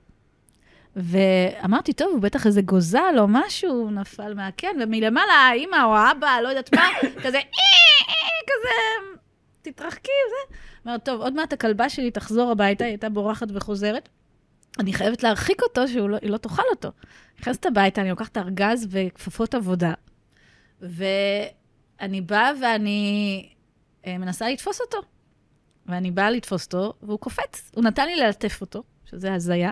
ואמרתי, טוב, הוא בטח איזה גוזל או משהו, נפל מהקן, ומלמעלה האימא או האבא, לא יודעת מה, כזה, כזה, תתרחקי, וזה. אומרת, טוב, עוד מעט הכלבה שלי תחזור הביתה, היא הייתה בורחת וחוזרת. אני חייבת להרחיק אותו, שהיא לא, לא תאכל אותו. נכנסת הביתה, אני לוקחת ארגז וכפפות עבודה, ואני באה ואני אה, מנסה לתפוס אותו. ואני באה לתפוס אותו, והוא קופץ. הוא נתן לי ללטף אותו, שזה הזיה.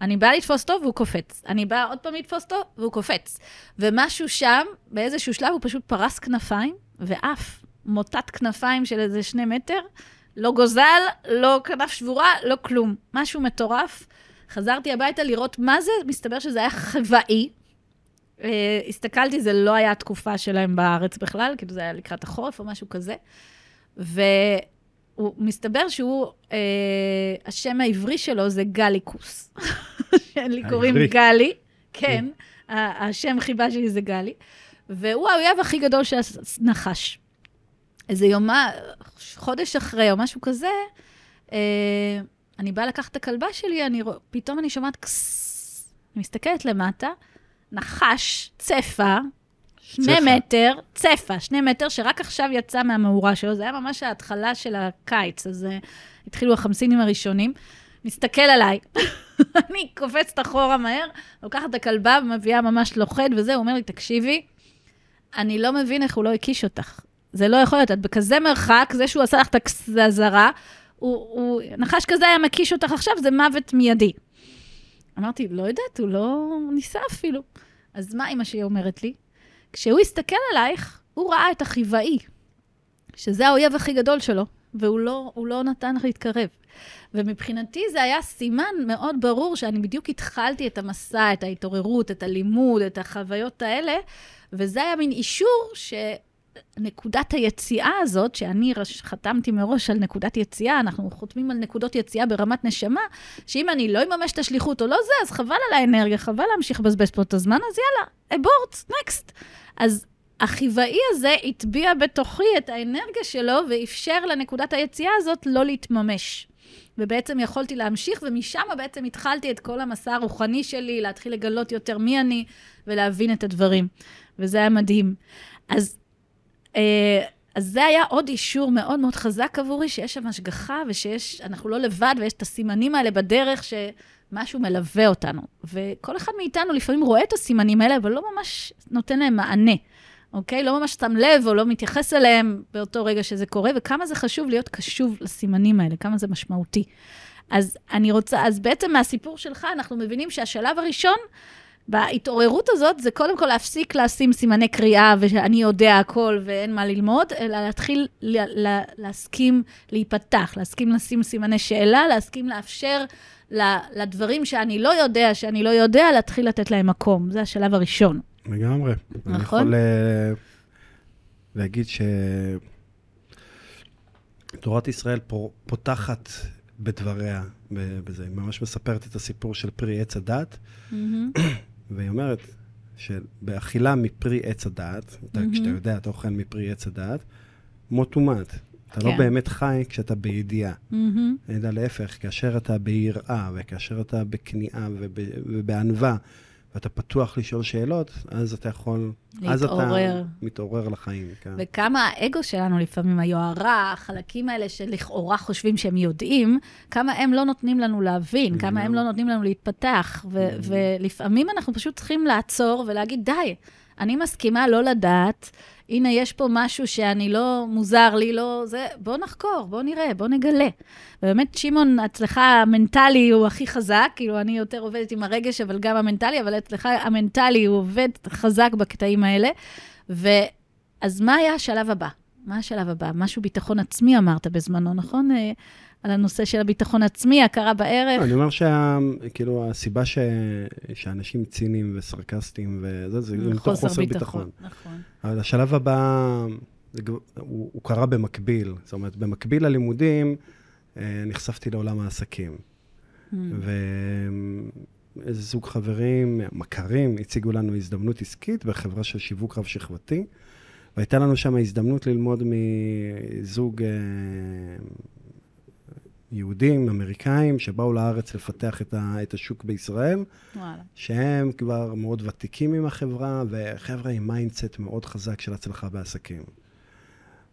אני באה לתפוס אותו והוא קופץ. אני באה עוד פעם לתפוס אותו והוא קופץ. ומשהו שם, באיזשהו שלב, הוא פשוט פרס כנפיים ועף. מוטת כנפיים של איזה שני מטר, לא גוזל, לא כנף שבורה, לא כלום. משהו מטורף. חזרתי הביתה לראות מה זה, מסתבר שזה היה חוואי. Uh, הסתכלתי, זה לא היה התקופה שלהם בארץ בכלל, כאילו זה היה לקראת החורף או משהו כזה. ומסתבר שהוא, uh, השם העברי שלו זה גליקוס. לי קוראים גלי, כן, כן. השם חיבה שלי זה גלי. והוא האויב הכי גדול של הנחש. איזה יומה, חודש אחרי או משהו כזה, אה, אני באה לקחת את הכלבה שלי, אני, פתאום אני שומעת קסס, אני מסתכלת למטה, נחש, צפה, שני צפה. מטר, צפה, שני מטר, שרק עכשיו יצא מהמאורה שלו, זה היה ממש ההתחלה של הקיץ, אז uh, התחילו החמסינים הראשונים. מסתכל עליי, אני קופצת אחורה מהר, לוקחת את הכלבה ומביאה ממש לוכד וזה, הוא אומר לי, תקשיבי, אני לא מבין איך הוא לא הקיש אותך. זה לא יכול להיות, את בכזה מרחק, זה שהוא עשה לך את האזהרה, הוא, הוא, נחש כזה היה מקיש אותך עכשיו, זה מוות מיידי. אמרתי, לא יודעת, הוא לא ניסה אפילו. אז מה אימא שלי אומרת לי? כשהוא הסתכל עלייך, הוא ראה את החיוואי, שזה האויב הכי גדול שלו, והוא לא, לא נתן לך להתקרב. ומבחינתי זה היה סימן מאוד ברור שאני בדיוק התחלתי את המסע, את ההתעוררות, את הלימוד, את החוויות האלה, וזה היה מין אישור ש... נקודת היציאה הזאת, שאני חתמתי מראש על נקודת יציאה, אנחנו חותמים על נקודות יציאה ברמת נשמה, שאם אני לא אממש את השליחות או לא זה, אז חבל על האנרגיה, חבל להמשיך לבזבז פה את הזמן, אז יאללה, אבורט, נקסט. אז החיוואי הזה הטביע בתוכי את האנרגיה שלו ואפשר לנקודת היציאה הזאת לא להתממש. ובעצם יכולתי להמשיך, ומשם בעצם התחלתי את כל המסע הרוחני שלי, להתחיל לגלות יותר מי אני ולהבין את הדברים. וזה היה מדהים. אז אז זה היה עוד אישור מאוד מאוד חזק עבורי, שיש שם השגחה ושיש, אנחנו לא לבד ויש את הסימנים האלה בדרך שמשהו מלווה אותנו. וכל אחד מאיתנו לפעמים רואה את הסימנים האלה, אבל לא ממש נותן להם מענה, אוקיי? לא ממש שם לב או לא מתייחס אליהם באותו רגע שזה קורה, וכמה זה חשוב להיות קשוב לסימנים האלה, כמה זה משמעותי. אז אני רוצה, אז בעצם מהסיפור שלך, אנחנו מבינים שהשלב הראשון בהתעוררות הזאת, זה קודם כל להפסיק לשים סימני קריאה, ושאני יודע הכל ואין מה ללמוד, אלא להתחיל ל- ל- להסכים להיפתח, להסכים לשים סימני שאלה, להסכים לאפשר לדברים שאני לא יודע, שאני לא יודע, להתחיל לתת להם מקום. זה השלב הראשון. לגמרי. נכון. אני יכול uh, להגיד שתורת ישראל פותחת בדבריה, בזה. היא ממש מספרת את הסיפור של פרי עץ הדת, mm-hmm. והיא אומרת שבאכילה מפרי עץ הדת, mm-hmm. כשאתה יודע, אתה אוכל מפרי עץ הדת, מות ומת. אתה לא כן. לא באמת חי כשאתה בידיעה. Mm-hmm. אלא להפך, כאשר אתה ביראה, וכאשר אתה בכניעה וב, ובענווה, ואתה פתוח לשאול שאלות, אז אתה יכול... להתעורר. אז אתה מתעורר לחיים. כן. וכמה האגו שלנו לפעמים, היוהרה, החלקים האלה שלכאורה חושבים שהם יודעים, כמה הם לא נותנים לנו להבין, כמה הם לא נותנים לנו להתפתח. ו- ולפעמים אנחנו פשוט צריכים לעצור ולהגיד, די, אני מסכימה לא לדעת. הנה, יש פה משהו שאני לא, מוזר לי, לא, זה, בוא נחקור, בוא נראה, בוא נגלה. ובאמת, שמעון, אצלך המנטלי הוא הכי חזק, כאילו, אני יותר עובדת עם הרגש, אבל גם המנטלי, אבל אצלך המנטלי הוא עובד חזק בקטעים האלה. ואז מה היה השלב הבא? מה השלב הבא? משהו ביטחון עצמי אמרת בזמנו, נכון? על הנושא של הביטחון עצמי, הכרה בערך. אני אומר שכאילו, הסיבה ש... שאנשים ציניים וסרקסטיים וזה, זה מתוך חוסר ביטחון. נכון. אבל השלב הבא, הוא, הוא קרה במקביל. זאת אומרת, במקביל ללימודים, אה, נחשפתי לעולם העסקים. Mm. ואיזה זוג חברים, מכרים, הציגו לנו הזדמנות עסקית בחברה של שיווק רב-שכבתי. והייתה לנו שם הזדמנות ללמוד מזוג אה, יהודים, אמריקאים, שבאו לארץ לפתח את, ה, את השוק בישראל, וואלה. שהם כבר מאוד ותיקים עם החברה, וחבר'ה עם mindset מאוד חזק של הצלחה בעסקים.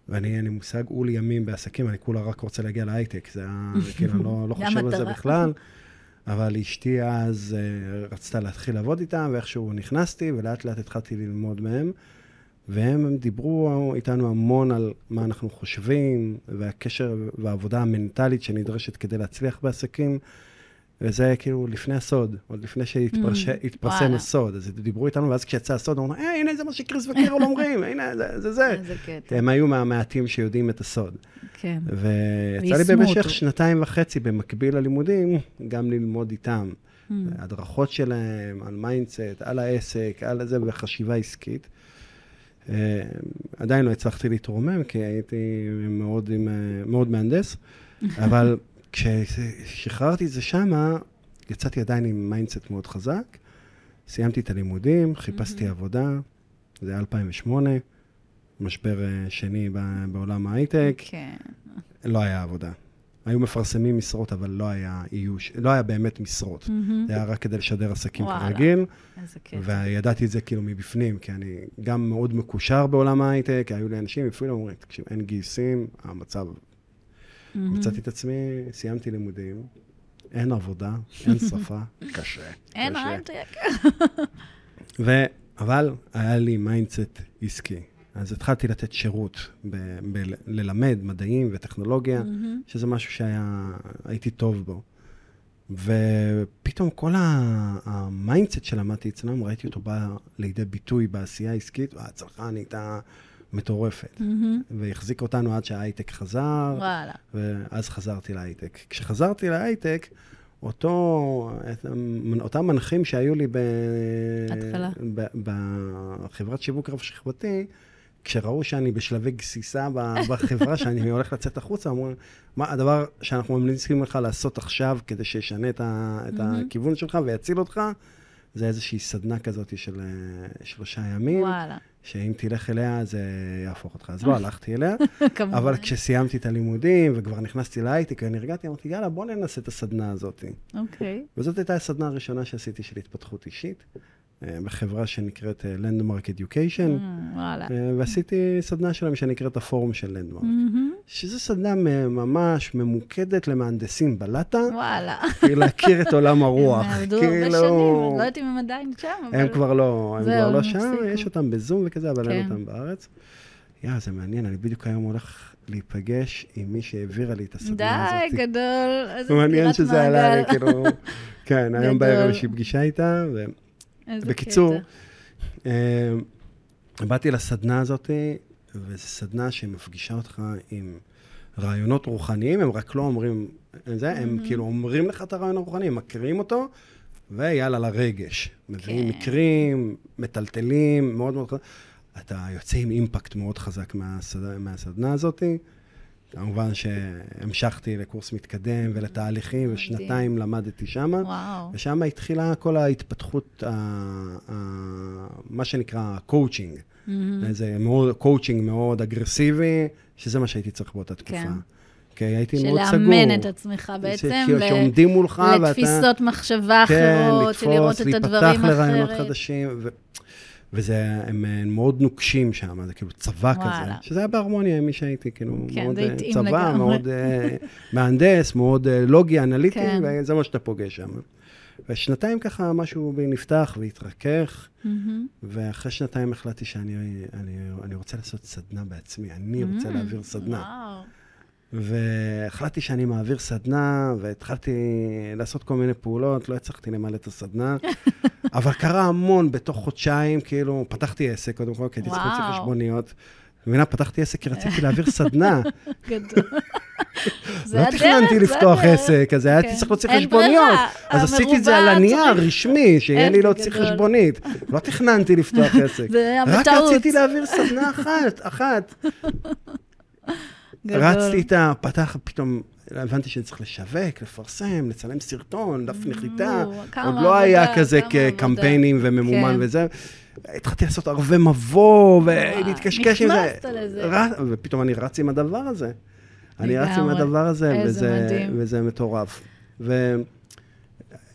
ואני, אין לי מושג עול ימים בעסקים, אני כולה רק רוצה להגיע להייטק, זה היה, כאילו, אני לא, לא חושב על זה בכלל. אבל אשתי אז אה, רצתה להתחיל לעבוד איתם, ואיכשהו נכנסתי, ולאט לאט התחלתי ללמוד מהם. והם דיברו איתנו המון על מה אנחנו חושבים, והקשר והעבודה המנטלית שנדרשת כדי להצליח בעסקים. וזה כאילו לפני הסוד, עוד לפני שהתפרסם mm, הסוד. אז דיברו איתנו, ואז כשיצא הסוד, אמרו, אה, הנה זה מה שקריס וקרול אומרים, הנה, זה זה. זה. הם היו מהמעטים שיודעים את הסוד. כן. ויצא לי במשך שנתיים וחצי, במקביל ללימודים, גם ללמוד איתם. Mm. הדרכות שלהם, על mindset, על העסק, על זה, וחשיבה עסקית. אה, עדיין לא הצלחתי להתרומם, כי הייתי מאוד, עם, מאוד מהנדס, אבל כששחררתי את זה שמה, יצאתי עדיין עם mindset מאוד חזק. סיימתי את הלימודים, חיפשתי עבודה, זה היה 2008, משבר אה, שני בעולם ההייטק. כן. לא היה עבודה. היו מפרסמים משרות, אבל לא היה איוש, לא היה באמת משרות. Mm-hmm. זה היה רק כדי לשדר עסקים וואלה. כרגיל. איזה כיף. וידעתי את זה כאילו מבפנים, כי אני גם מאוד מקושר בעולם ההייטק, היו לי אנשים, אפילו אומרים, תקשיב, אין גיוסים, המצב... Mm-hmm. מצאתי את עצמי, סיימתי לימודים, אין עבודה, אין שפה, קשה. אין הייטק. ו... אבל היה לי mindset עסקי. אז התחלתי לתת שירות, בללמד מדעים וטכנולוגיה, mm-hmm. שזה משהו שהייתי טוב בו. ופתאום כל ה mindset שלמדתי אצלם, ראיתי אותו בא לידי ביטוי בעשייה העסקית, וההצלחה נהייתה מטורפת. Mm-hmm. והחזיק אותנו עד שההייטק חזר, וואלה. ואז חזרתי להייטק. כשחזרתי להייטק, אותו, אותם מנחים שהיו לי ב, בחברת שיווק רב-שכבתי, כשראו שאני בשלבי גסיסה בחברה, שאני הולך לצאת החוצה, אמרו, מה הדבר שאנחנו ממליצים לך לעשות עכשיו כדי שישנה את, ה, את הכיוון שלך ויציל אותך? זה איזושהי סדנה כזאת של אה, שלושה ימים. וואלה. שאם תלך אליה, זה יהפוך אותך. אז לא הלכתי אליה, אבל כשסיימתי את הלימודים וכבר נכנסתי להייטק ונרגעתי, אמרתי, יאללה, בוא ננסה את הסדנה הזאת. אוקיי. Okay. וזאת הייתה הסדנה הראשונה שעשיתי של התפתחות אישית. אה, בחברה שנקראת אה, Landmark Education, mm. אה, ועשיתי סדנה שלהם שנקראת הפורום של Landmark, mm-hmm. שזו סדנה ממש ממוקדת למהנדסים בלטה, וואלה. להכיר את עולם הרוח. הם עבדו הרבה כאילו- שנים, לא יודעת אם הם עדיין שם, אבל... הם כבר לא, הם כבר לא שם, יש אותם בזום וכזה, אבל אין כן. אותם בארץ. יא, זה מעניין, אני בדיוק היום הולך להיפגש עם מי שהעבירה לי את הסדנה די, הזאת. גדול. איזה מעניין סגירת שזה עלה לי, מעגל. כאילו, כן, היום בערב. יש לי פגישה איתה, ו... איזה בקיצור, קטע. אה, באתי לסדנה הזאת, וזו סדנה שמפגישה אותך עם רעיונות רוחניים, הם רק לא אומרים זה, הם כאילו אומרים לך את הרעיון הרוחני, הם מקריאים אותו, ויאללה, לרגש. מביאים כן. מקרים, מטלטלים, מאוד מאוד חזק. אתה יוצא עם אימפקט מאוד חזק מהסד... מהסדנה הזאת. כמובן שהמשכתי לקורס מתקדם ולתהליכים. ושנתיים למדתי שם. וואו. ושם התחילה כל ההתפתחות, ה, ה, מה שנקרא קואוצ'ינג. מהמם. זה מאוד, קואוצ'ינג מאוד אגרסיבי, שזה מה שהייתי צריך באותה תקופה. כן. כי הייתי מאוד סגור. שלאמן את עצמך בעצם שעומדים מולך ואתה... לתפיסות מחשבה אחרות, של לראות את הדברים להיפתח לרעיונות אחרת. חדשים. ו... וזה, הם אה, מאוד נוקשים שם, זה כאילו צבא וואלה. כזה, שזה היה בהרמוניה עם מי שהייתי, כאילו, כן, מאוד אה, צבא, לגמרי. מאוד אה, מהנדס, מאוד לוגי, אנליטי, כן. וזה מה שאתה פוגש שם. ושנתיים ככה משהו בי נפתח והתרכך, מהמם. ואחרי שנתיים החלטתי שאני אני, אני רוצה לעשות סדנה בעצמי, אני רוצה Mm, להעביר סדנה. וואו. והחלטתי שאני מעביר סדנה, והתחלתי לעשות כל מיני פעולות, לא הצלחתי למלא את הסדנה, אבל קרה המון בתוך חודשיים, כאילו, פתחתי עסק, קודם כל, כי הייתי צריך להוציא. חשבוניות. מבינה, פתחתי עסק כי רציתי להעביר סדנה. גדול. לא תכננתי לפתוח. עסק, אז הייתי כן. צריך להוציא חשבוניות. אז עשיתי את זה על הנייר, רשמי, שיהיה לי להוציא. חשבונית. לא תכננתי לפתוח עסק. רק. רציתי להעביר סדנה אחת, אחת. גדול. רצתי איתה, פתח, פתאום הבנתי שאני צריך לשווק, לפרסם, לצלם סרטון, דף נחיתה. עוד לא היה כזה. קמפיינים וממומן כן. וזה. התחלתי לעשות ערבי מבוא, ולהתקשקש עם זה. נכנסת לזה. רץ- ופתאום אני רץ עם הדבר הזה. אני רץ עם. הדבר הזה, וזה. וזה מטורף.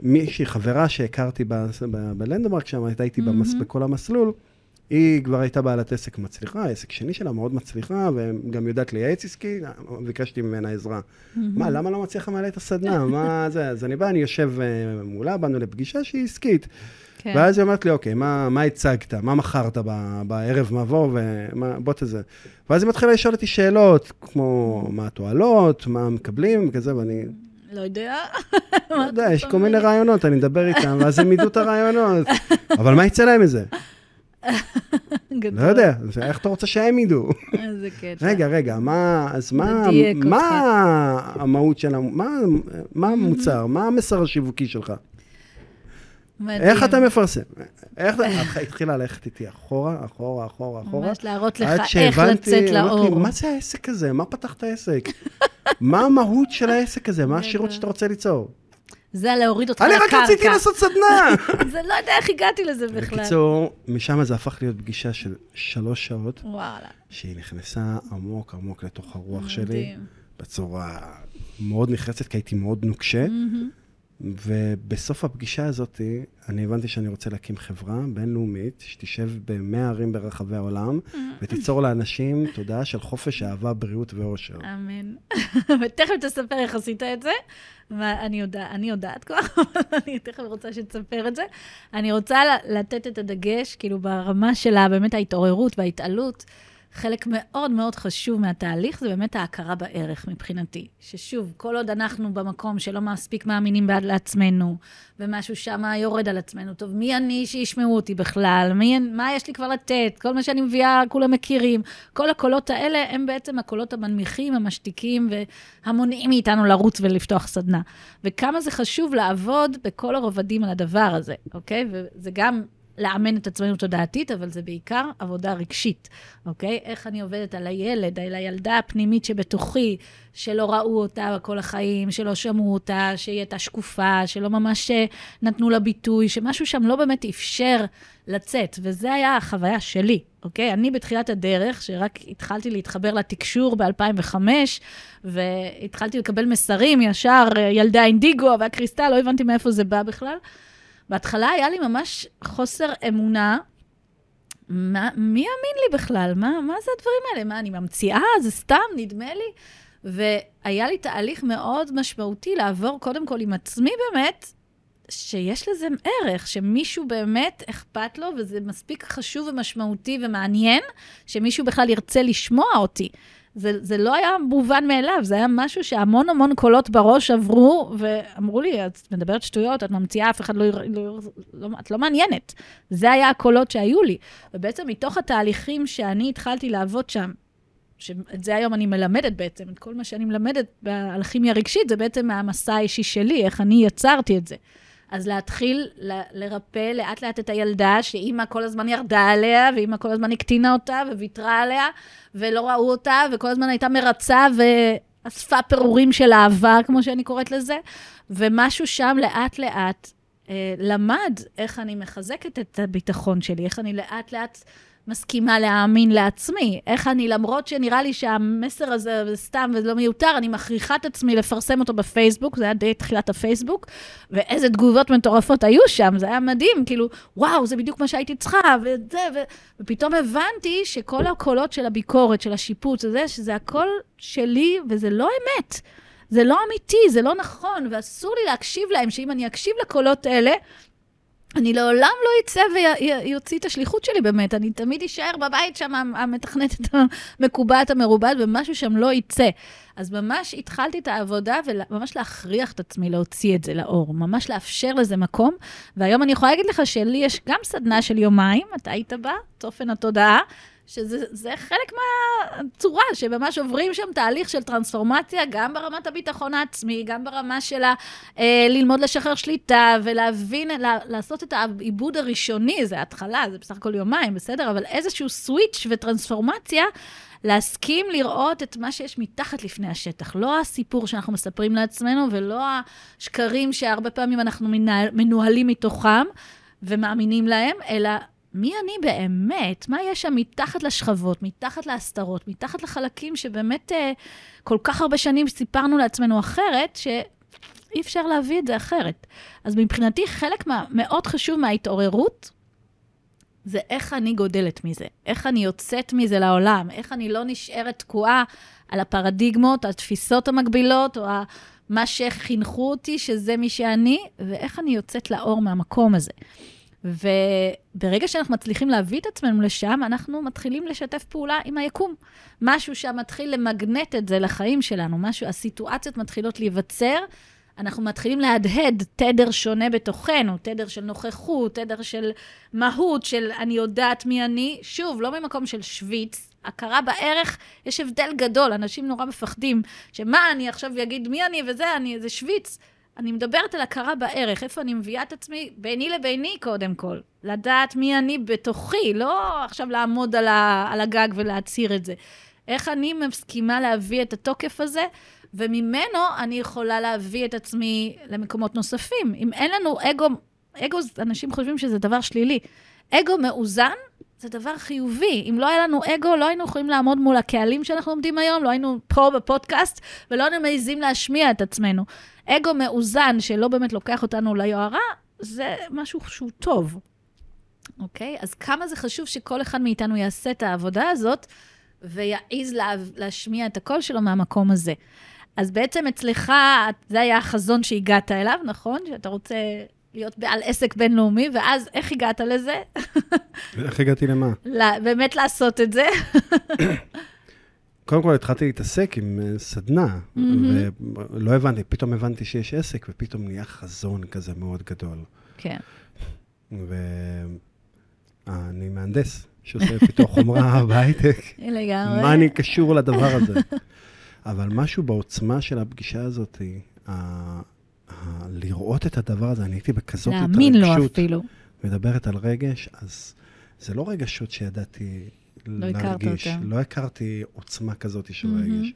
ומישהי, חברה שהכרתי בלנדמרק שם, הייתה איתי במס, בכל המסלול, היא כבר הייתה בעלת עסק מצליחה, עסק שני שלה מאוד מצליחה, וגם יודעת לייעץ עסקי, ביקשתי ממנה עזרה. מה, למה לא מצליח למלא את הסדנה? מה זה? אז אני בא, אני יושב אה, מולה, באנו לפגישה שהיא עסקית. כן. ואז היא אומרת לי, אוקיי, מה, מה הצגת? מה מכרת ב, בערב מבוא? בוא תזה. ואז היא מתחילה לשאול אותי שאלות, כמו מה התועלות, מה מקבלים, כזה, ואני, לא יודע. לא יודע, יש כל מיני רעיונות, אני מדבר איתם, ואז הם ידעו את הרעיונות. אבל מה יצא להם מזה? גדול. לא יודע, אז איך אתה רוצה שהם ידעו? איזה קטע. רגע, רגע, מה, אז מה, מה המהות של, מה, מה המוצר, מה המסר השיווקי שלך? מדהים. איך אתה מפרסם? איך אתה... התחילה ללכת איתי אחורה, אחורה, אחורה, אחורה. ממש להראות לך איך לצאת לאור. מה זה העסק הזה? מה פתחת עסק? מה המהות של העסק הזה? מה השירות. שאתה רוצה ליצור? זה להוריד אותך אני לקרקע. רק רציתי לעשות סדנה! זה לא יודע איך הגעתי לזה בכלל. בקיצור, משם זה הפך להיות פגישה של שלוש שעות, וואלה. שהיא נכנסה עמוק עמוק לתוך הרוח שלי, מדהים. בצורה מאוד נחרצת, כי הייתי מאוד נוקשה. מהמם. ובסוף הפגישה הזאת, אני הבנתי שאני רוצה להקים חברה בינלאומית, שתשב במאה ערים ברחבי העולם, ותיצור לאנשים תודעה של חופש, אהבה, בריאות ואושר. אמן. ותכף תספר איך עשית את זה. אני, יודע, אני יודעת כבר, אבל אני תכף רוצה שתספר את זה. אני רוצה לתת את הדגש, כאילו ברמה של באמת ההתעוררות וההתעלות. חלק מאוד מאוד חשוב מהתהליך זה באמת ההכרה בערך מבחינתי. ששוב, כל עוד אנחנו במקום שלא מספיק מאמינים בעד לעצמנו, ומשהו שם יורד על עצמנו, טוב, מי אני שישמעו אותי בכלל? מי, מה יש לי כבר לתת? כל מה שאני מביאה, כולם מכירים. כל הקולות האלה הם בעצם הקולות המנמיכים, המשתיקים, והמונעים מאיתנו לרוץ ולפתוח סדנה. וכמה זה חשוב לעבוד בכל הרובדים על הדבר הזה, אוקיי? וזה גם לאמן את עצמנו תודעתית, אבל זה בעיקר עבודה רגשית, אוקיי? איך אני עובדת על הילד, על הילדה הפנימית שבתוכי, שלא ראו אותה כל החיים, שלא שמעו אותה, שהיא הייתה שקופה, שלא ממש אה, נתנו לה ביטוי, שמשהו שם לא באמת אפשר לצאת, וזה היה החוויה שלי, אוקיי? אני בתחילת הדרך, שרק התחלתי להתחבר לתקשור ב-2005, והתחלתי לקבל מסרים ישר, אה, ילדי האינדיגו והקריסטל, לא הבנתי מאיפה זה בא בכלל. בהתחלה היה לי ממש חוסר אמונה. מה, מי יאמין לי בכלל? מה, מה זה הדברים האלה? מה, אני ממציאה? זה סתם, נדמה לי. והיה לי תהליך מאוד משמעותי לעבור קודם כל עם עצמי באמת, שיש לזה ערך, שמישהו באמת אכפת לו, וזה מספיק חשוב ומשמעותי ומעניין, שמישהו בכלל ירצה לשמוע אותי. זה, זה לא היה מובן מאליו, זה היה משהו שהמון המון קולות בראש עברו, ואמרו לי, את מדברת שטויות, את ממציאה, אף אחד לא, לא, לא, את לא מעניינת. זה היה הקולות שהיו לי. ובעצם מתוך התהליכים שאני התחלתי לעבוד שם, שאת זה היום אני מלמדת בעצם, את כל מה שאני מלמדת על כימיה רגשית, זה בעצם מהמסע האישי שלי, איך אני יצרתי את זה. אז להתחיל ל- לרפא לאט-לאט את הילדה, שאימא כל הזמן ירדה עליה, ואימא כל הזמן הקטינה אותה וויתרה עליה, ולא ראו אותה, וכל הזמן הייתה מרצה ואספה פירורים של אהבה, כמו שאני קוראת לזה, ומשהו שם לאט-לאט אה, למד איך אני מחזקת את הביטחון שלי, איך אני לאט-לאט... מסכימה להאמין לעצמי. איך אני, למרות שנראה לי שהמסר הזה סתם ולא מיותר, אני מכריחה את עצמי לפרסם אותו בפייסבוק, זה היה די תחילת הפייסבוק, ואיזה תגובות מטורפות היו שם, זה היה מדהים, כאילו, וואו, זה בדיוק מה שהייתי צריכה, וזה, ו... ופתאום הבנתי שכל הקולות של הביקורת, של השיפוט, זה, שזה הכל שלי, וזה לא אמת. זה לא אמיתי, זה לא נכון, ואסור לי להקשיב להם, שאם אני אקשיב לקולות האלה, אני לעולם לא אצא ויוציא את השליחות שלי באמת, אני תמיד אשאר בבית שם, המתכנתת המקובעת המרובעת, ומשהו שם לא יצא. אז ממש התחלתי את העבודה, וממש להכריח את עצמי להוציא את זה לאור, ממש לאפשר לזה מקום. והיום אני יכולה להגיד לך שלי יש גם סדנה של יומיים, אתה היית בה, צופן התודעה, שזה חלק מהצורה, שממש עוברים שם תהליך של טרנספורמציה, גם ברמת הביטחון העצמי, גם ברמה של אה, ללמוד לשחרר שליטה, ולהבין, לה, לעשות את העיבוד הראשוני, זה התחלה, זה בסך הכל יומיים, בסדר? אבל איזשהו סוויץ' וטרנספורמציה, להסכים לראות את מה שיש מתחת לפני השטח. לא הסיפור שאנחנו מספרים לעצמנו, ולא השקרים שהרבה פעמים אנחנו מנוהלים מתוכם ומאמינים להם, אלא מי אני באמת? מה יש שם מתחת לשכבות, מתחת להסתרות, מתחת לחלקים שבאמת אה, כל כך הרבה שנים סיפרנו לעצמנו אחרת, שאי אפשר להביא את זה אחרת. אז מבחינתי, חלק מה, מאוד חשוב מההתעוררות, זה איך אני גודלת מזה, איך אני יוצאת מזה לעולם, איך אני לא נשארת תקועה על הפרדיגמות, התפיסות המקבילות, או מה שחינכו אותי, שזה מי שאני, ואיך אני יוצאת לאור מהמקום הזה. וברגע שאנחנו מצליחים להביא את עצמנו לשם, אנחנו מתחילים לשתף פעולה עם היקום. משהו שם מתחיל למגנט את זה לחיים שלנו, משהו, הסיטואציות מתחילות להיווצר, אנחנו מתחילים להדהד תדר שונה בתוכנו, תדר של נוכחות, תדר של מהות, של אני יודעת מי אני. שוב, לא ממקום של שוויץ, הכרה בערך, יש הבדל גדול, אנשים נורא מפחדים, שמה, אני עכשיו אגיד מי אני וזה, אני איזה שוויץ. אני מדברת על הכרה בערך, איפה אני מביאה את עצמי ביני לביני קודם כל. לדעת מי אני בתוכי, לא עכשיו לעמוד על, ה, על הגג ולהצהיר את זה. איך אני מסכימה להביא את התוקף הזה, וממנו אני יכולה להביא את עצמי למקומות נוספים. אם אין לנו אגו, אגו, אנשים חושבים שזה דבר שלילי. אגו מאוזן זה דבר חיובי. אם לא היה לנו אגו, לא היינו יכולים לעמוד מול הקהלים שאנחנו עומדים היום, לא היינו פה בפודקאסט, ולא היינו מעיזים להשמיע את עצמנו. אגו מאוזן, שלא באמת לוקח אותנו ליוהרה, זה משהו שהוא טוב. אוקיי? אז כמה זה חשוב שכל אחד מאיתנו יעשה את העבודה הזאת, ויעז לה, להשמיע את הקול שלו מהמקום הזה. אז בעצם אצלך, זה היה החזון שהגעת אליו, נכון? שאתה רוצה להיות בעל עסק בינלאומי, ואז איך הגעת לזה? איך הגעתי למה? באמת לעשות את זה. קודם כל התחלתי להתעסק עם אה, סדנה, mm-hmm. ולא הבנתי, פתאום הבנתי שיש עסק, ופתאום נהיה חזון כזה מאוד גדול. כן. ואני מהנדס שעושה פיתוח חומרה בהייטק. לגמרי. מה אני קשור לדבר הזה? אבל משהו בעוצמה של הפגישה הזאת, לראות את הדבר הזה, אני הייתי בכזאת התרגשות. להאמין לו אפילו. מדברת על רגש, אז זה לא רגשות שידעתי לא להרגיש. אותה. לא הכרתי עוצמה כזאת של mm-hmm. רגש.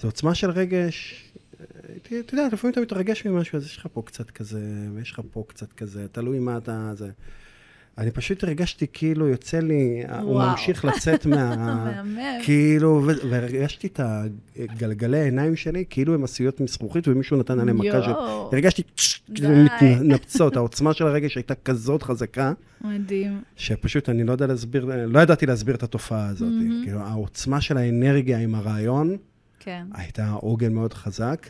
זו עוצמה של רגש, אתה יודע, לפעמים אתה מתרגש ממשהו, אז יש לך פה קצת כזה, ויש לך פה קצת כזה, תלוי מה אתה... זה. אני פשוט הרגשתי כאילו יוצא לי, וואו. הוא ממשיך לצאת מה... כאילו, והרגשתי את הגלגלי העיניים שלי, כאילו הם עשויות מזכוכית, ומישהו נתן עליהם מכה של... הרגשתי כאילו מתנפצות, העוצמה של הרגש הייתה כזאת חזקה. מדהים. שפשוט אני לא יודע להסביר, לא ידעתי להסביר את התופעה הזאת. כאילו, העוצמה של האנרגיה עם הרעיון, כן. הייתה עוגן מאוד חזק,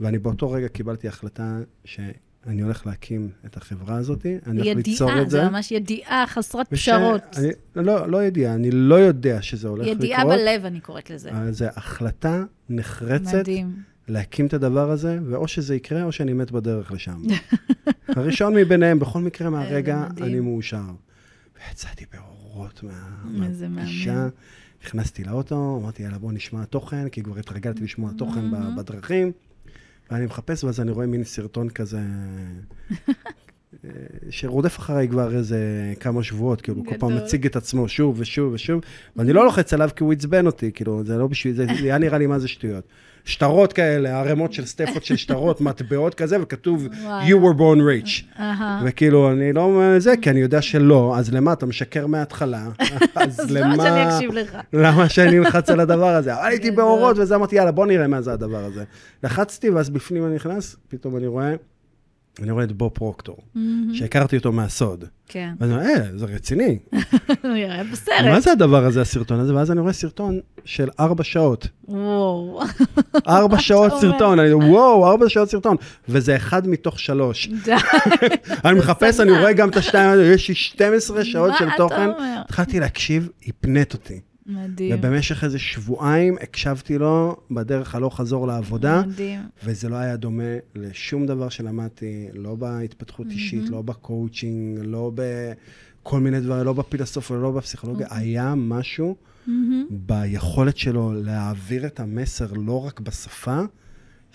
ואני באותו רגע קיבלתי החלטה ש... אני הולך להקים את החברה הזאת, אני הולך ליצור ידיעה, את זה. זה ממש ידיעה חסרת וש- פשרות. אני, לא, לא ידיעה, אני לא יודע שזה הולך ידיעה לקרות. בלב, אני קוראת לזה. אבל זו החלטה נחרצת מדהים. להקים את הדבר הזה, ואו שזה יקרה או שאני מת בדרך לשם. הראשון מביניהם, בכל מקרה מהרגע. אני מאושר. ויצאתי באורות מהפגישה. נכנסתי לאוטו, אמרתי, יאללה, בוא נשמע תוכן, כי כבר התרגלתי לשמוע תוכן. בדרכים. ואני מחפש, ואז אני רואה מין סרטון כזה, אה, שרודף אחריי כבר איזה כמה שבועות, כאילו, כל פעם גדול. מציג את עצמו שוב ושוב ושוב, ואני לא לוחץ עליו כי הוא עצבן אותי, כאילו, זה לא בשביל, זה היה נראה לי מה זה שטויות. שטרות כאלה, ערימות של סטפות של שטרות, מטבעות כזה, וכתוב. You were born rich. וכאילו, אני לא זה, כי אני יודע שלא, אז למה אתה משקר מההתחלה? אז אז למה שאני אקשיב לך? למה שאני אלחץ על הדבר הזה? אבל הייתי. באורות, וזה אמרתי, יאללה, בוא נראה מה זה הדבר הזה. לחצתי, ואז בפנים אני נכנס, פתאום אני רואה, אני רואה את בוב פרוקטור, שהכרתי אותו מהסוד. כן. ואני אומר, אה, זה רציני. הוא יראה מה בסרט. זה הדבר הזה, הסרטון הזה? ואז אני רואה סרטון של ארבע שעות. וואו. ארבע שעות אומר? סרטון, אני וואו, ארבע שעות סרטון. וזה אחד מתוך שלוש. די. אני מחפש, אני. רואה גם את השתיים האלה, יש לי 12 שעות מה של אתה תוכן. אומר? התחלתי להקשיב, הפנט אותי. מדהים. ובמשך איזה שבועיים הקשבתי לו בדרך הלוך חזור לעבודה, מדהים. וזה לא היה דומה לשום דבר שלמדתי, לא בהתפתחות אישית, לא בקואוצ'ינג, לא בכל מיני דברים, לא בפילוסופיה, לא בפסיכולוגיה. אוקיי. היה משהו ביכולת שלו להעביר את המסר לא רק בשפה,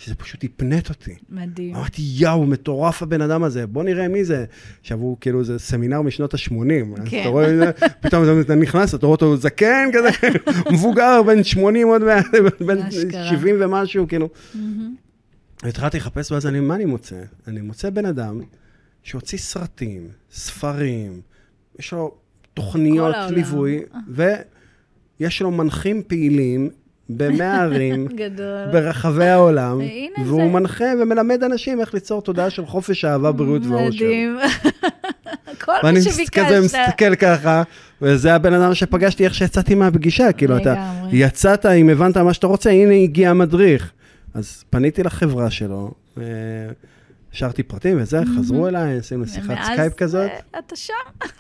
שזה פשוט הפנט אותי. מדהים. אמרתי, יאו, מטורף הבן אדם הזה, בוא נראה מי זה. עכשיו הוא כאילו, זה סמינר משנות ה-80. כן. אתה רואה, פתאום אתה נכנס, אתה רואה אותו זקן כזה, מבוגר, בן 80 עוד מעט, בן אשכרה. 70 ומשהו, כאילו. התחלתי לחפש, ואז אני, מה אני מוצא? אני מוצא בן אדם שהוציא סרטים, ספרים, יש לו תוכניות. ליווי, ויש לו מנחים פעילים במאה ערים. גדול. ברחבי העולם, הנה והוא זה. מנחה ומלמד אנשים איך ליצור תודעה של חופש, אהבה, בריאות ואושר. מדהים. כל ואני מה מס- כזה שביקשת. מסתכל ככה, וזה הבן אדם שפגשתי איך שיצאתי מהפגישה, כאילו, אתה. יצאת, אם הבנת מה שאתה רוצה, הנה הגיע המדריך. אז פניתי לחברה שלו, אה, השארתי פרטים וזה, חזרו אליי, עשינו שיחת ומאז, סקייפ כזאת, אה, אתה שם.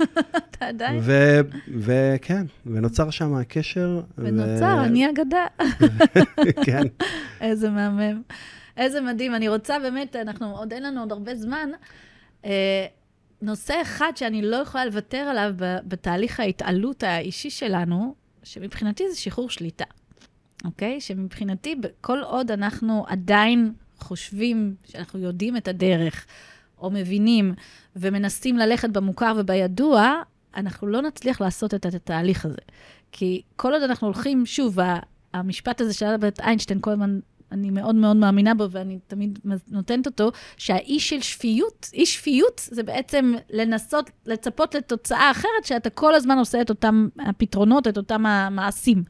אתה עדיין. ו- וכן, ונוצר שם הקשר. ו- ונוצר, אני אגדה. כן. איזה מהמם. איזה מדהים. אני רוצה באמת, אנחנו, עוד אין לנו עוד הרבה זמן. אה, נושא אחד שאני לא יכולה לוותר עליו ב- בתהליך ההתעלות האישי שלנו, שמבחינתי זה שחרור שליטה, אוקיי? שמבחינתי, כל עוד אנחנו עדיין חושבים שאנחנו יודעים את הדרך, או מבינים ומנסים ללכת במוכר ובידוע, אנחנו לא נצליח לעשות את התהליך הזה. כי כל עוד אנחנו הולכים, שוב, המשפט הזה של אלברט איינשטיין, כל הזמן, אני מאוד מאוד מאמינה בו, ואני תמיד נותנת אותו, שהאי של שפיות, אי שפיות זה בעצם לנסות לצפות לתוצאה אחרת, שאתה כל הזמן עושה את אותם הפתרונות, את אותם המעשים.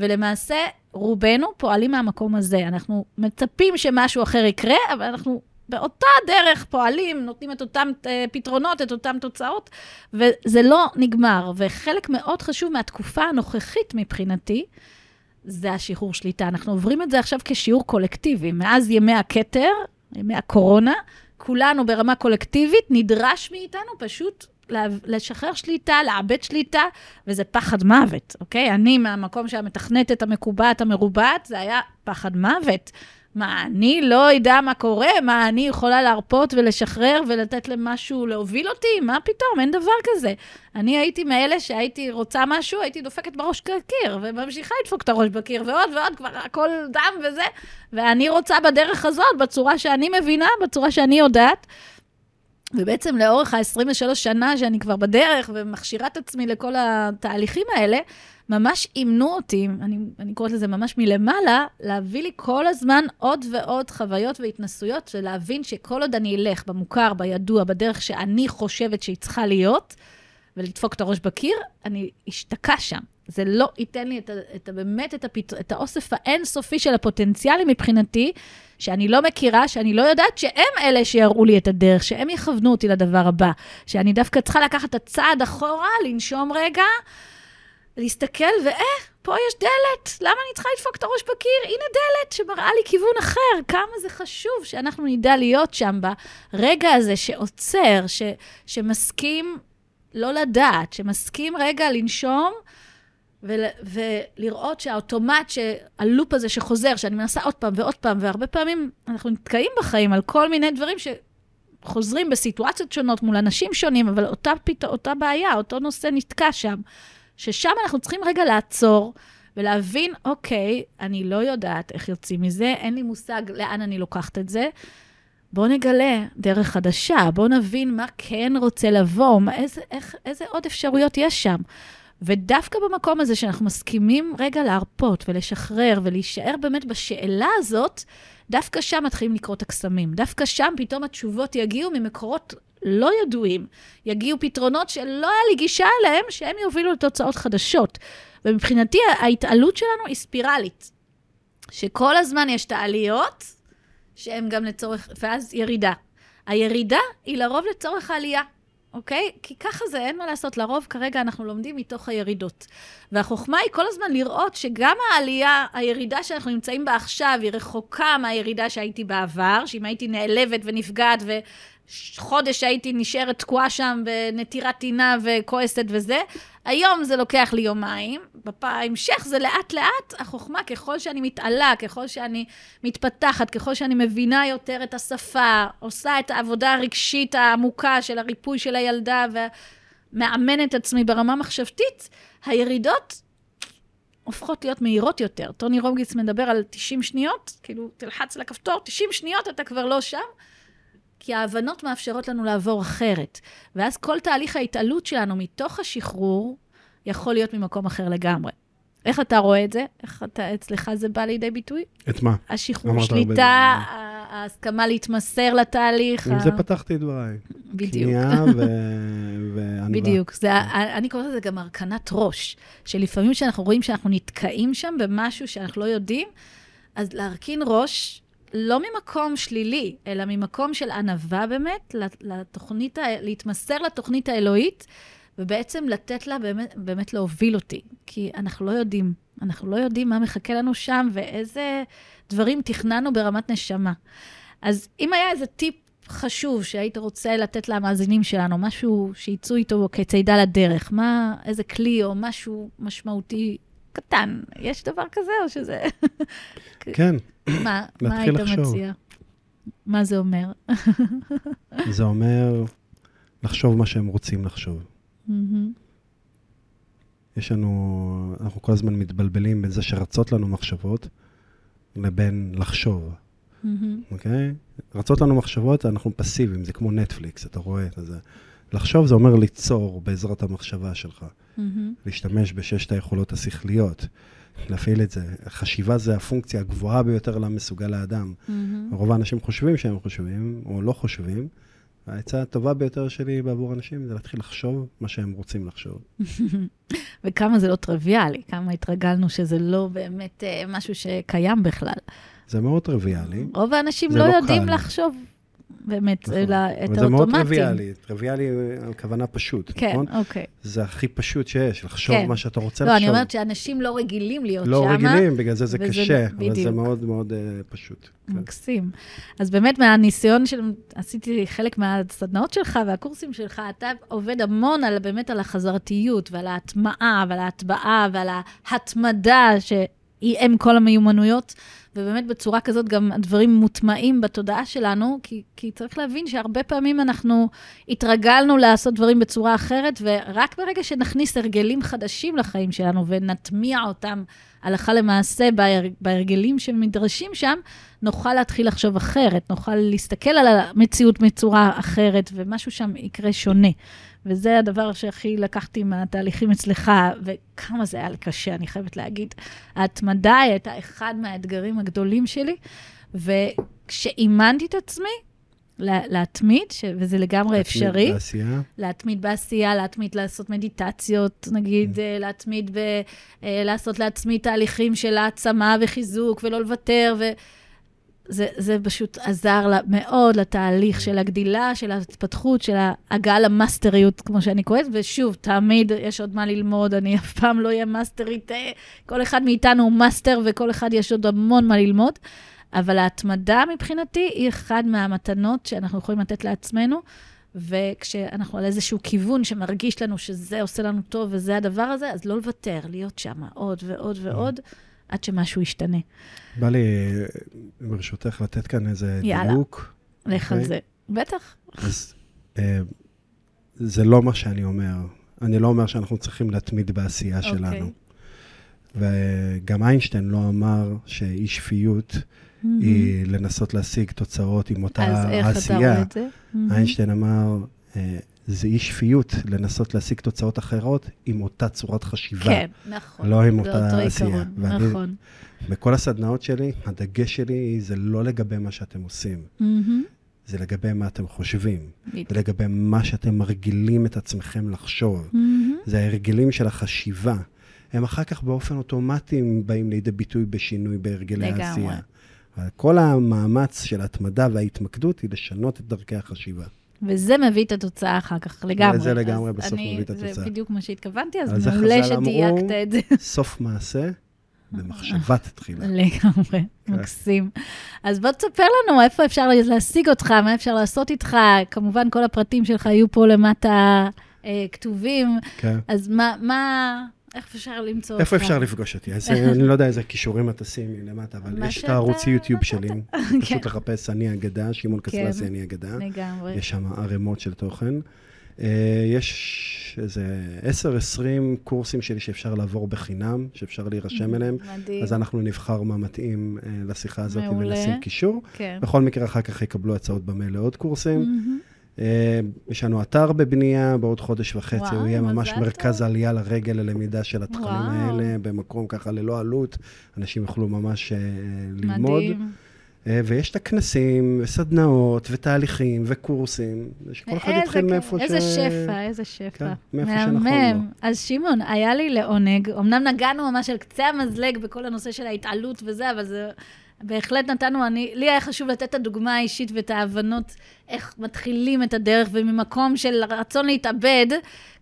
ולמעשה, רובנו פועלים מהמקום הזה. אנחנו מצפים שמשהו אחר יקרה, אבל אנחנו באותה דרך פועלים, נותנים את אותם אה, פתרונות, את אותן תוצאות, וזה לא נגמר. וחלק מאוד חשוב מהתקופה הנוכחית מבחינתי, זה השחרור שליטה. אנחנו עוברים את זה עכשיו כשיעור קולקטיבי. מאז ימי הכתר, ימי הקורונה, כולנו ברמה קולקטיבית, נדרש מאיתנו פשוט לשחרר שליטה, לאבד שליטה, וזה פחד מוות, אוקיי? אני, מהמקום שהמתכנתת, המקובעת, המרובעת, זה היה פחד מוות. מה, אני לא אדע מה קורה? מה, אני יכולה להרפות ולשחרר ולתת למשהו להוביל אותי? מה פתאום? אין דבר כזה. אני הייתי מאלה שהייתי רוצה משהו, הייתי דופקת בראש קיר, וממשיכה לדפוק את הראש בקיר, ועוד ועוד, כבר הכל דם וזה, ואני רוצה בדרך הזאת, בצורה שאני מבינה, בצורה שאני יודעת. ובעצם לאורך ה-23 שנה שאני כבר בדרך ומכשירה את עצמי לכל התהליכים האלה, ממש אימנו אותי, אני, אני קוראת לזה ממש מלמעלה, להביא לי כל הזמן עוד ועוד חוויות והתנסויות, ולהבין שכל עוד אני אלך במוכר, בידוע, בדרך שאני חושבת שהיא צריכה להיות, ולדפוק את הראש בקיר, אני אשתקע שם. זה לא ייתן לי את, ה, את ה, באמת את, הפת, את האוסף האינסופי של הפוטנציאלים מבחינתי, שאני לא מכירה, שאני לא יודעת שהם אלה שיראו לי את הדרך, שהם יכוונו אותי לדבר הבא. שאני דווקא צריכה לקחת את הצעד אחורה, לנשום רגע, להסתכל, ואיך, פה יש דלת, למה אני צריכה לדפוק את הראש בקיר? הנה דלת שמראה לי כיוון אחר. כמה זה חשוב שאנחנו נדע להיות שם ברגע הזה שעוצר, ש, שמסכים לא לדעת, שמסכים רגע לנשום ול, ולראות שהאוטומט, הלופ הזה שחוזר, שאני מנסה עוד פעם ועוד פעם, והרבה פעמים אנחנו נתקעים בחיים על כל מיני דברים שחוזרים בסיטואציות שונות מול אנשים שונים, אבל אותה, פת... אותה בעיה, אותו נושא נתקע שם. ששם אנחנו צריכים רגע לעצור ולהבין, אוקיי, אני לא יודעת איך יוצאים מזה, אין לי מושג לאן אני לוקחת את זה. בואו נגלה דרך חדשה, בואו נבין מה כן רוצה לבוא, מה, איזה, איך, איזה עוד אפשרויות יש שם. ודווקא במקום הזה שאנחנו מסכימים רגע להרפות ולשחרר ולהישאר באמת בשאלה הזאת, דווקא שם מתחילים לקרות הקסמים. דווקא שם פתאום התשובות יגיעו ממקורות לא ידועים, יגיעו פתרונות שלא היה לי גישה אליהם, שהם יובילו לתוצאות חדשות. ומבחינתי ההתעלות שלנו היא ספירלית, שכל הזמן יש את העליות, שהן גם לצורך, ואז ירידה. הירידה היא לרוב לצורך העלייה. אוקיי? כי ככה זה, אין מה לעשות. לרוב כרגע אנחנו לומדים מתוך הירידות. והחוכמה היא כל הזמן לראות שגם העלייה, הירידה שאנחנו נמצאים בה עכשיו, היא רחוקה מהירידה שהייתי בעבר, שאם הייתי נעלבת ונפגעת וחודש הייתי נשארת תקועה שם בנטירת טינה וכועסת וזה, היום זה לוקח לי יומיים, בהמשך זה לאט-לאט, החוכמה, ככל שאני מתעלה, ככל שאני מתפתחת, ככל שאני מבינה יותר את השפה, עושה את העבודה הרגשית העמוקה של הריפוי של הילדה ומאמן את עצמי ברמה מחשבתית, הירידות הופכות להיות מהירות יותר. טוני רוגגיס מדבר על 90 שניות, כאילו, תלחץ על הכפתור, 90 שניות אתה כבר לא שם. כי ההבנות מאפשרות לנו לעבור אחרת. ואז כל תהליך ההתעלות שלנו מתוך השחרור יכול להיות ממקום אחר לגמרי. איך אתה רואה את זה? איך אתה, אצלך זה בא לידי ביטוי? את מה? השחרור, שליטה, ההסכמה להתמסר לתהליך. עם זה פתחתי את דבריי. בדיוק. כניעה וענווה. בדיוק. זה, אני קוראת לזה גם הרכנת ראש, שלפעמים כשאנחנו רואים שאנחנו נתקעים שם במשהו שאנחנו לא יודעים, אז להרכין ראש לא ממקום שלילי, אלא ממקום של ענווה באמת, לתוכנית, להתמסר לתוכנית האלוהית, ובעצם לתת לה באמת, באמת להוביל אותי. כי אנחנו לא יודעים, אנחנו לא יודעים מה מחכה לנו שם ואיזה דברים תכננו ברמת נשמה. אז אם היה איזה טיפ חשוב שהיית רוצה לתת למאזינים שלנו, משהו שיצאו איתו כצידה לדרך, מה, איזה כלי או משהו משמעותי קטן, יש דבר כזה או שזה... כן. מה, מה היית לחשוב. מציע? מה זה אומר? זה אומר לחשוב מה שהם רוצים לחשוב. יש לנו, אנחנו כל הזמן מתבלבלים בין זה שרצות לנו מחשבות לבין לחשוב. אוקיי? Okay? רצות לנו מחשבות, אנחנו פסיביים, זה כמו נטפליקס, אתה רואה את זה. לחשוב זה אומר ליצור בעזרת המחשבה שלך. Mm-hmm. להשתמש בששת היכולות השכליות. להפעיל את זה. חשיבה זה הפונקציה הגבוהה ביותר למסוגל האדם. Mm-hmm. רוב האנשים חושבים שהם חושבים, או לא חושבים. העצה הטובה ביותר שלי בעבור אנשים זה להתחיל לחשוב מה שהם רוצים לחשוב. וכמה זה לא טריוויאלי, כמה התרגלנו שזה לא באמת uh, משהו שקיים בכלל. זה מאוד טריוויאלי. רוב האנשים לא, לא יודעים קל. לחשוב באמת, נכון. אלא את האוטומטים. זה מאוד טריוויאלי, טריוויאלי הכוונה פשוט, כן, נכון? כן, אוקיי. זה הכי פשוט שיש, לחשוב כן. מה שאתה רוצה לא, לחשוב. לא, אני אומרת שאנשים לא רגילים להיות לא שמה. לא רגילים, בגלל זה זה קשה, בדיוק. אבל זה מאוד מאוד uh, פשוט. כן. מקסים. אז באמת, מהניסיון של... עשיתי חלק מהסדנאות שלך והקורסים שלך, אתה עובד המון על, באמת על החזרתיות ועל ההטמעה ועל ההטבעה ועל ההתמדה, שהיא אם כל המיומנויות. ובאמת בצורה כזאת גם הדברים מוטמעים בתודעה שלנו, כי, כי צריך להבין שהרבה פעמים אנחנו התרגלנו לעשות דברים בצורה אחרת, ורק ברגע שנכניס הרגלים חדשים לחיים שלנו ונטמיע אותם הלכה למעשה בהרגלים שמדרשים שם, נוכל להתחיל לחשוב אחרת, נוכל להסתכל על המציאות בצורה אחרת, ומשהו שם יקרה שונה. וזה הדבר שהכי לקחתי מהתהליכים אצלך, וכמה זה היה קשה, אני חייבת להגיד. ההתמדה הייתה אחד מהאתגרים הגדולים שלי, וכשאימנתי את עצמי, להתמיד, ש... וזה לגמרי להתמיד אפשרי. להתמיד בעשייה? להתמיד בעשייה, להתמיד לעשות מדיטציות, נגיד, mm. להתמיד ב... אה, לעשות לעצמי תהליכים של העצמה וחיזוק, ולא לוותר, ו... זה, זה פשוט עזר לה מאוד לתהליך של הגדילה, של ההתפתחות, של ההגעה למאסטריות, כמו שאני קוראת, ושוב, תמיד יש עוד מה ללמוד, אני אף פעם לא אהיה מאסטרית, אה, כל אחד מאיתנו הוא מאסטר, וכל אחד יש עוד המון מה ללמוד, אבל ההתמדה מבחינתי היא אחד מהמתנות שאנחנו יכולים לתת לעצמנו, וכשאנחנו על איזשהו כיוון שמרגיש לנו שזה עושה לנו טוב וזה הדבר הזה, אז לא לוותר, להיות שם עוד ועוד ועוד, עד שמשהו ישתנה. בא לי, ברשותך, לתת כאן איזה יאללה. דיוק. לך על אוקיי. זה. בטח. אז אה, זה לא מה שאני אומר. אני לא אומר שאנחנו צריכים להתמיד בעשייה אוקיי. שלנו. וגם איינשטיין לא אמר שאי שפיות היא לנסות להשיג תוצאות עם אותה אז איך אתה. רואה את זה? איינשטיין אמר, אה, זה אי שפיות לנסות להשיג תוצאות אחרות עם אותה צורת חשיבה. כן, נכון. לא עם זה אותה עשייה. ואני- נכון. בכל הסדנאות שלי, הדגש שלי זה לא לגבי מה שאתם עושים, מהמם. זה לגבי מה אתם חושבים, בדיוק. ולגבי מה שאתם מרגילים את עצמכם לחשוב. מהמם. זה ההרגלים של החשיבה. הם אחר כך באופן אוטומטי באים לידי ביטוי בשינוי בהרגלי. העשייה. כל המאמץ של ההתמדה וההתמקדות היא לשנות את דרכי החשיבה. וזה מביא את התוצאה אחר כך, לגמרי. וזה לגמרי אז בסוף אני- מביא את התוצאה. זה בדיוק מה שהתכוונתי, אז זה מעולה חז"ל אמרו, שדייקת את זה. סוף מעשה במחשבה תחילה. לגמרי, כן. מקסים. אז בוא תספר לנו איפה אפשר להשיג אותך, מה אפשר לעשות איתך. כמובן, כל הפרטים שלך יהיו פה למטה אה, כתובים. כן. אז מה, מה, איך אפשר למצוא אותך? איפה אפשר לפגוש אותי? אז אה, אני לא יודע איזה כישורים את תשימי למטה, אבל יש את הערוץ יוטיוב. שלי. כן. פשוט לחפש אני אגדה, שמעון קסלסי אני אגדה. לגמרי. יש שם ערימות של תוכן. אה, יש איזה 10-20 קורסים שלי שאפשר לעבור בחינם, שאפשר להירשם אליהם. מדהים. אז אנחנו נבחר מה מתאים אה, לשיחה הזאת מעולה. ונשים קישור. כן. בכל מקרה, אחר כך יקבלו הצעות במייל לעוד קורסים. מהמם. אה, יש לנו אתר בבנייה, בעוד חודש וחצי וואו, הוא יהיה ממש מרכז טוב. עלייה לרגל ללמידה של התכנים וואו. האלה, במקום ככה ללא עלות, אנשים יוכלו ממש אה, ללמוד. מדהים. אה, ויש את הכנסים, וסדנאות, ותהליכים, וקורסים, שכל אחד איזה יתחיל כיף, מאיפה ש... איזה שפע, איזה שפע. כן, מאיפה שנכון מהמם. אז שמעון, היה לי לעונג, אמנם נגענו ממש על קצה המזלג בכל הנושא של ההתעלות וזה, אבל זה... בהחלט נתנו, אני, לי היה חשוב לתת את הדוגמה האישית ואת ההבנות איך מתחילים את הדרך, וממקום של רצון להתאבד,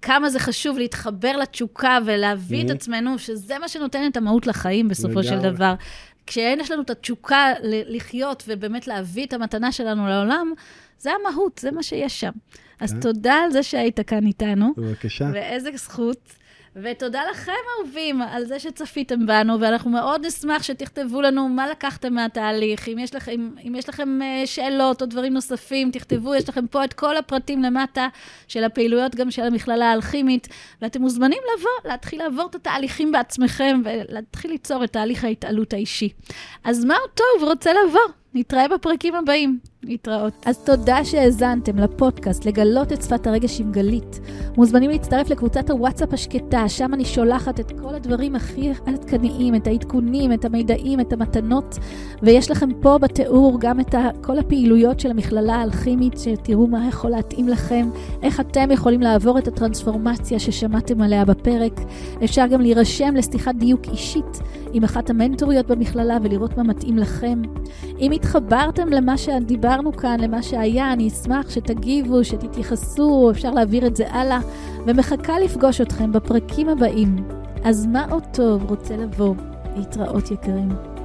כמה זה חשוב להתחבר לתשוקה ולהביא את Mhm. עצמנו, שזה מה שנותן את המהות לחיים בסופו של. דבר. כשיש לנו את התשוקה לחיות ובאמת להביא את המתנה שלנו לעולם, זה המהות, זה מה שיש שם. אז כן. תודה על זה שהיית כאן איתנו, בבקשה. ואיזה זכות. ותודה לכם, אהובים, על זה שצפיתם בנו, ואנחנו מאוד נשמח שתכתבו לנו מה לקחתם מהתהליך. אם יש לכם, אם יש לכם אה, שאלות או דברים נוספים, תכתבו, יש לכם פה את כל הפרטים למטה של הפעילויות גם של המכללה האלכימית, ואתם מוזמנים לבוא, להתחיל לעבור את התהליכים בעצמכם, ולהתחיל ליצור את תהליך ההתעלות האישי. אז מה הוא טוב רוצה לבוא? נתראה בפרקים הבאים. להתראות. אז תודה שהאזנתם לפודקאסט לגלות את שפת הרגש עם גלית. מוזמנים להצטרף לקבוצת הוואטסאפ השקטה, שם אני שולחת את כל הדברים הכי עדכניים, את העדכונים, את המידעים, את המתנות, ויש לכם פה בתיאור גם את כל הפעילויות של המכללה האלכימית, שתראו מה יכול להתאים לכם, איך אתם יכולים לעבור את הטרנספורמציה ששמעתם עליה בפרק. אפשר גם להירשם לשיחת דיוק אישית עם אחת המנטוריות במכללה ולראות מה מתאים לכם. אם התחברתם למה שדיברנו כאן, למה שהיה, אני אשמח שתגיבו, שתתייחסו, אפשר להעביר את זה הלאה, ומחכה לפגוש אתכם בפרקים הבאים. אז מה עוד טוב רוצה לבוא? להתראות יקרים.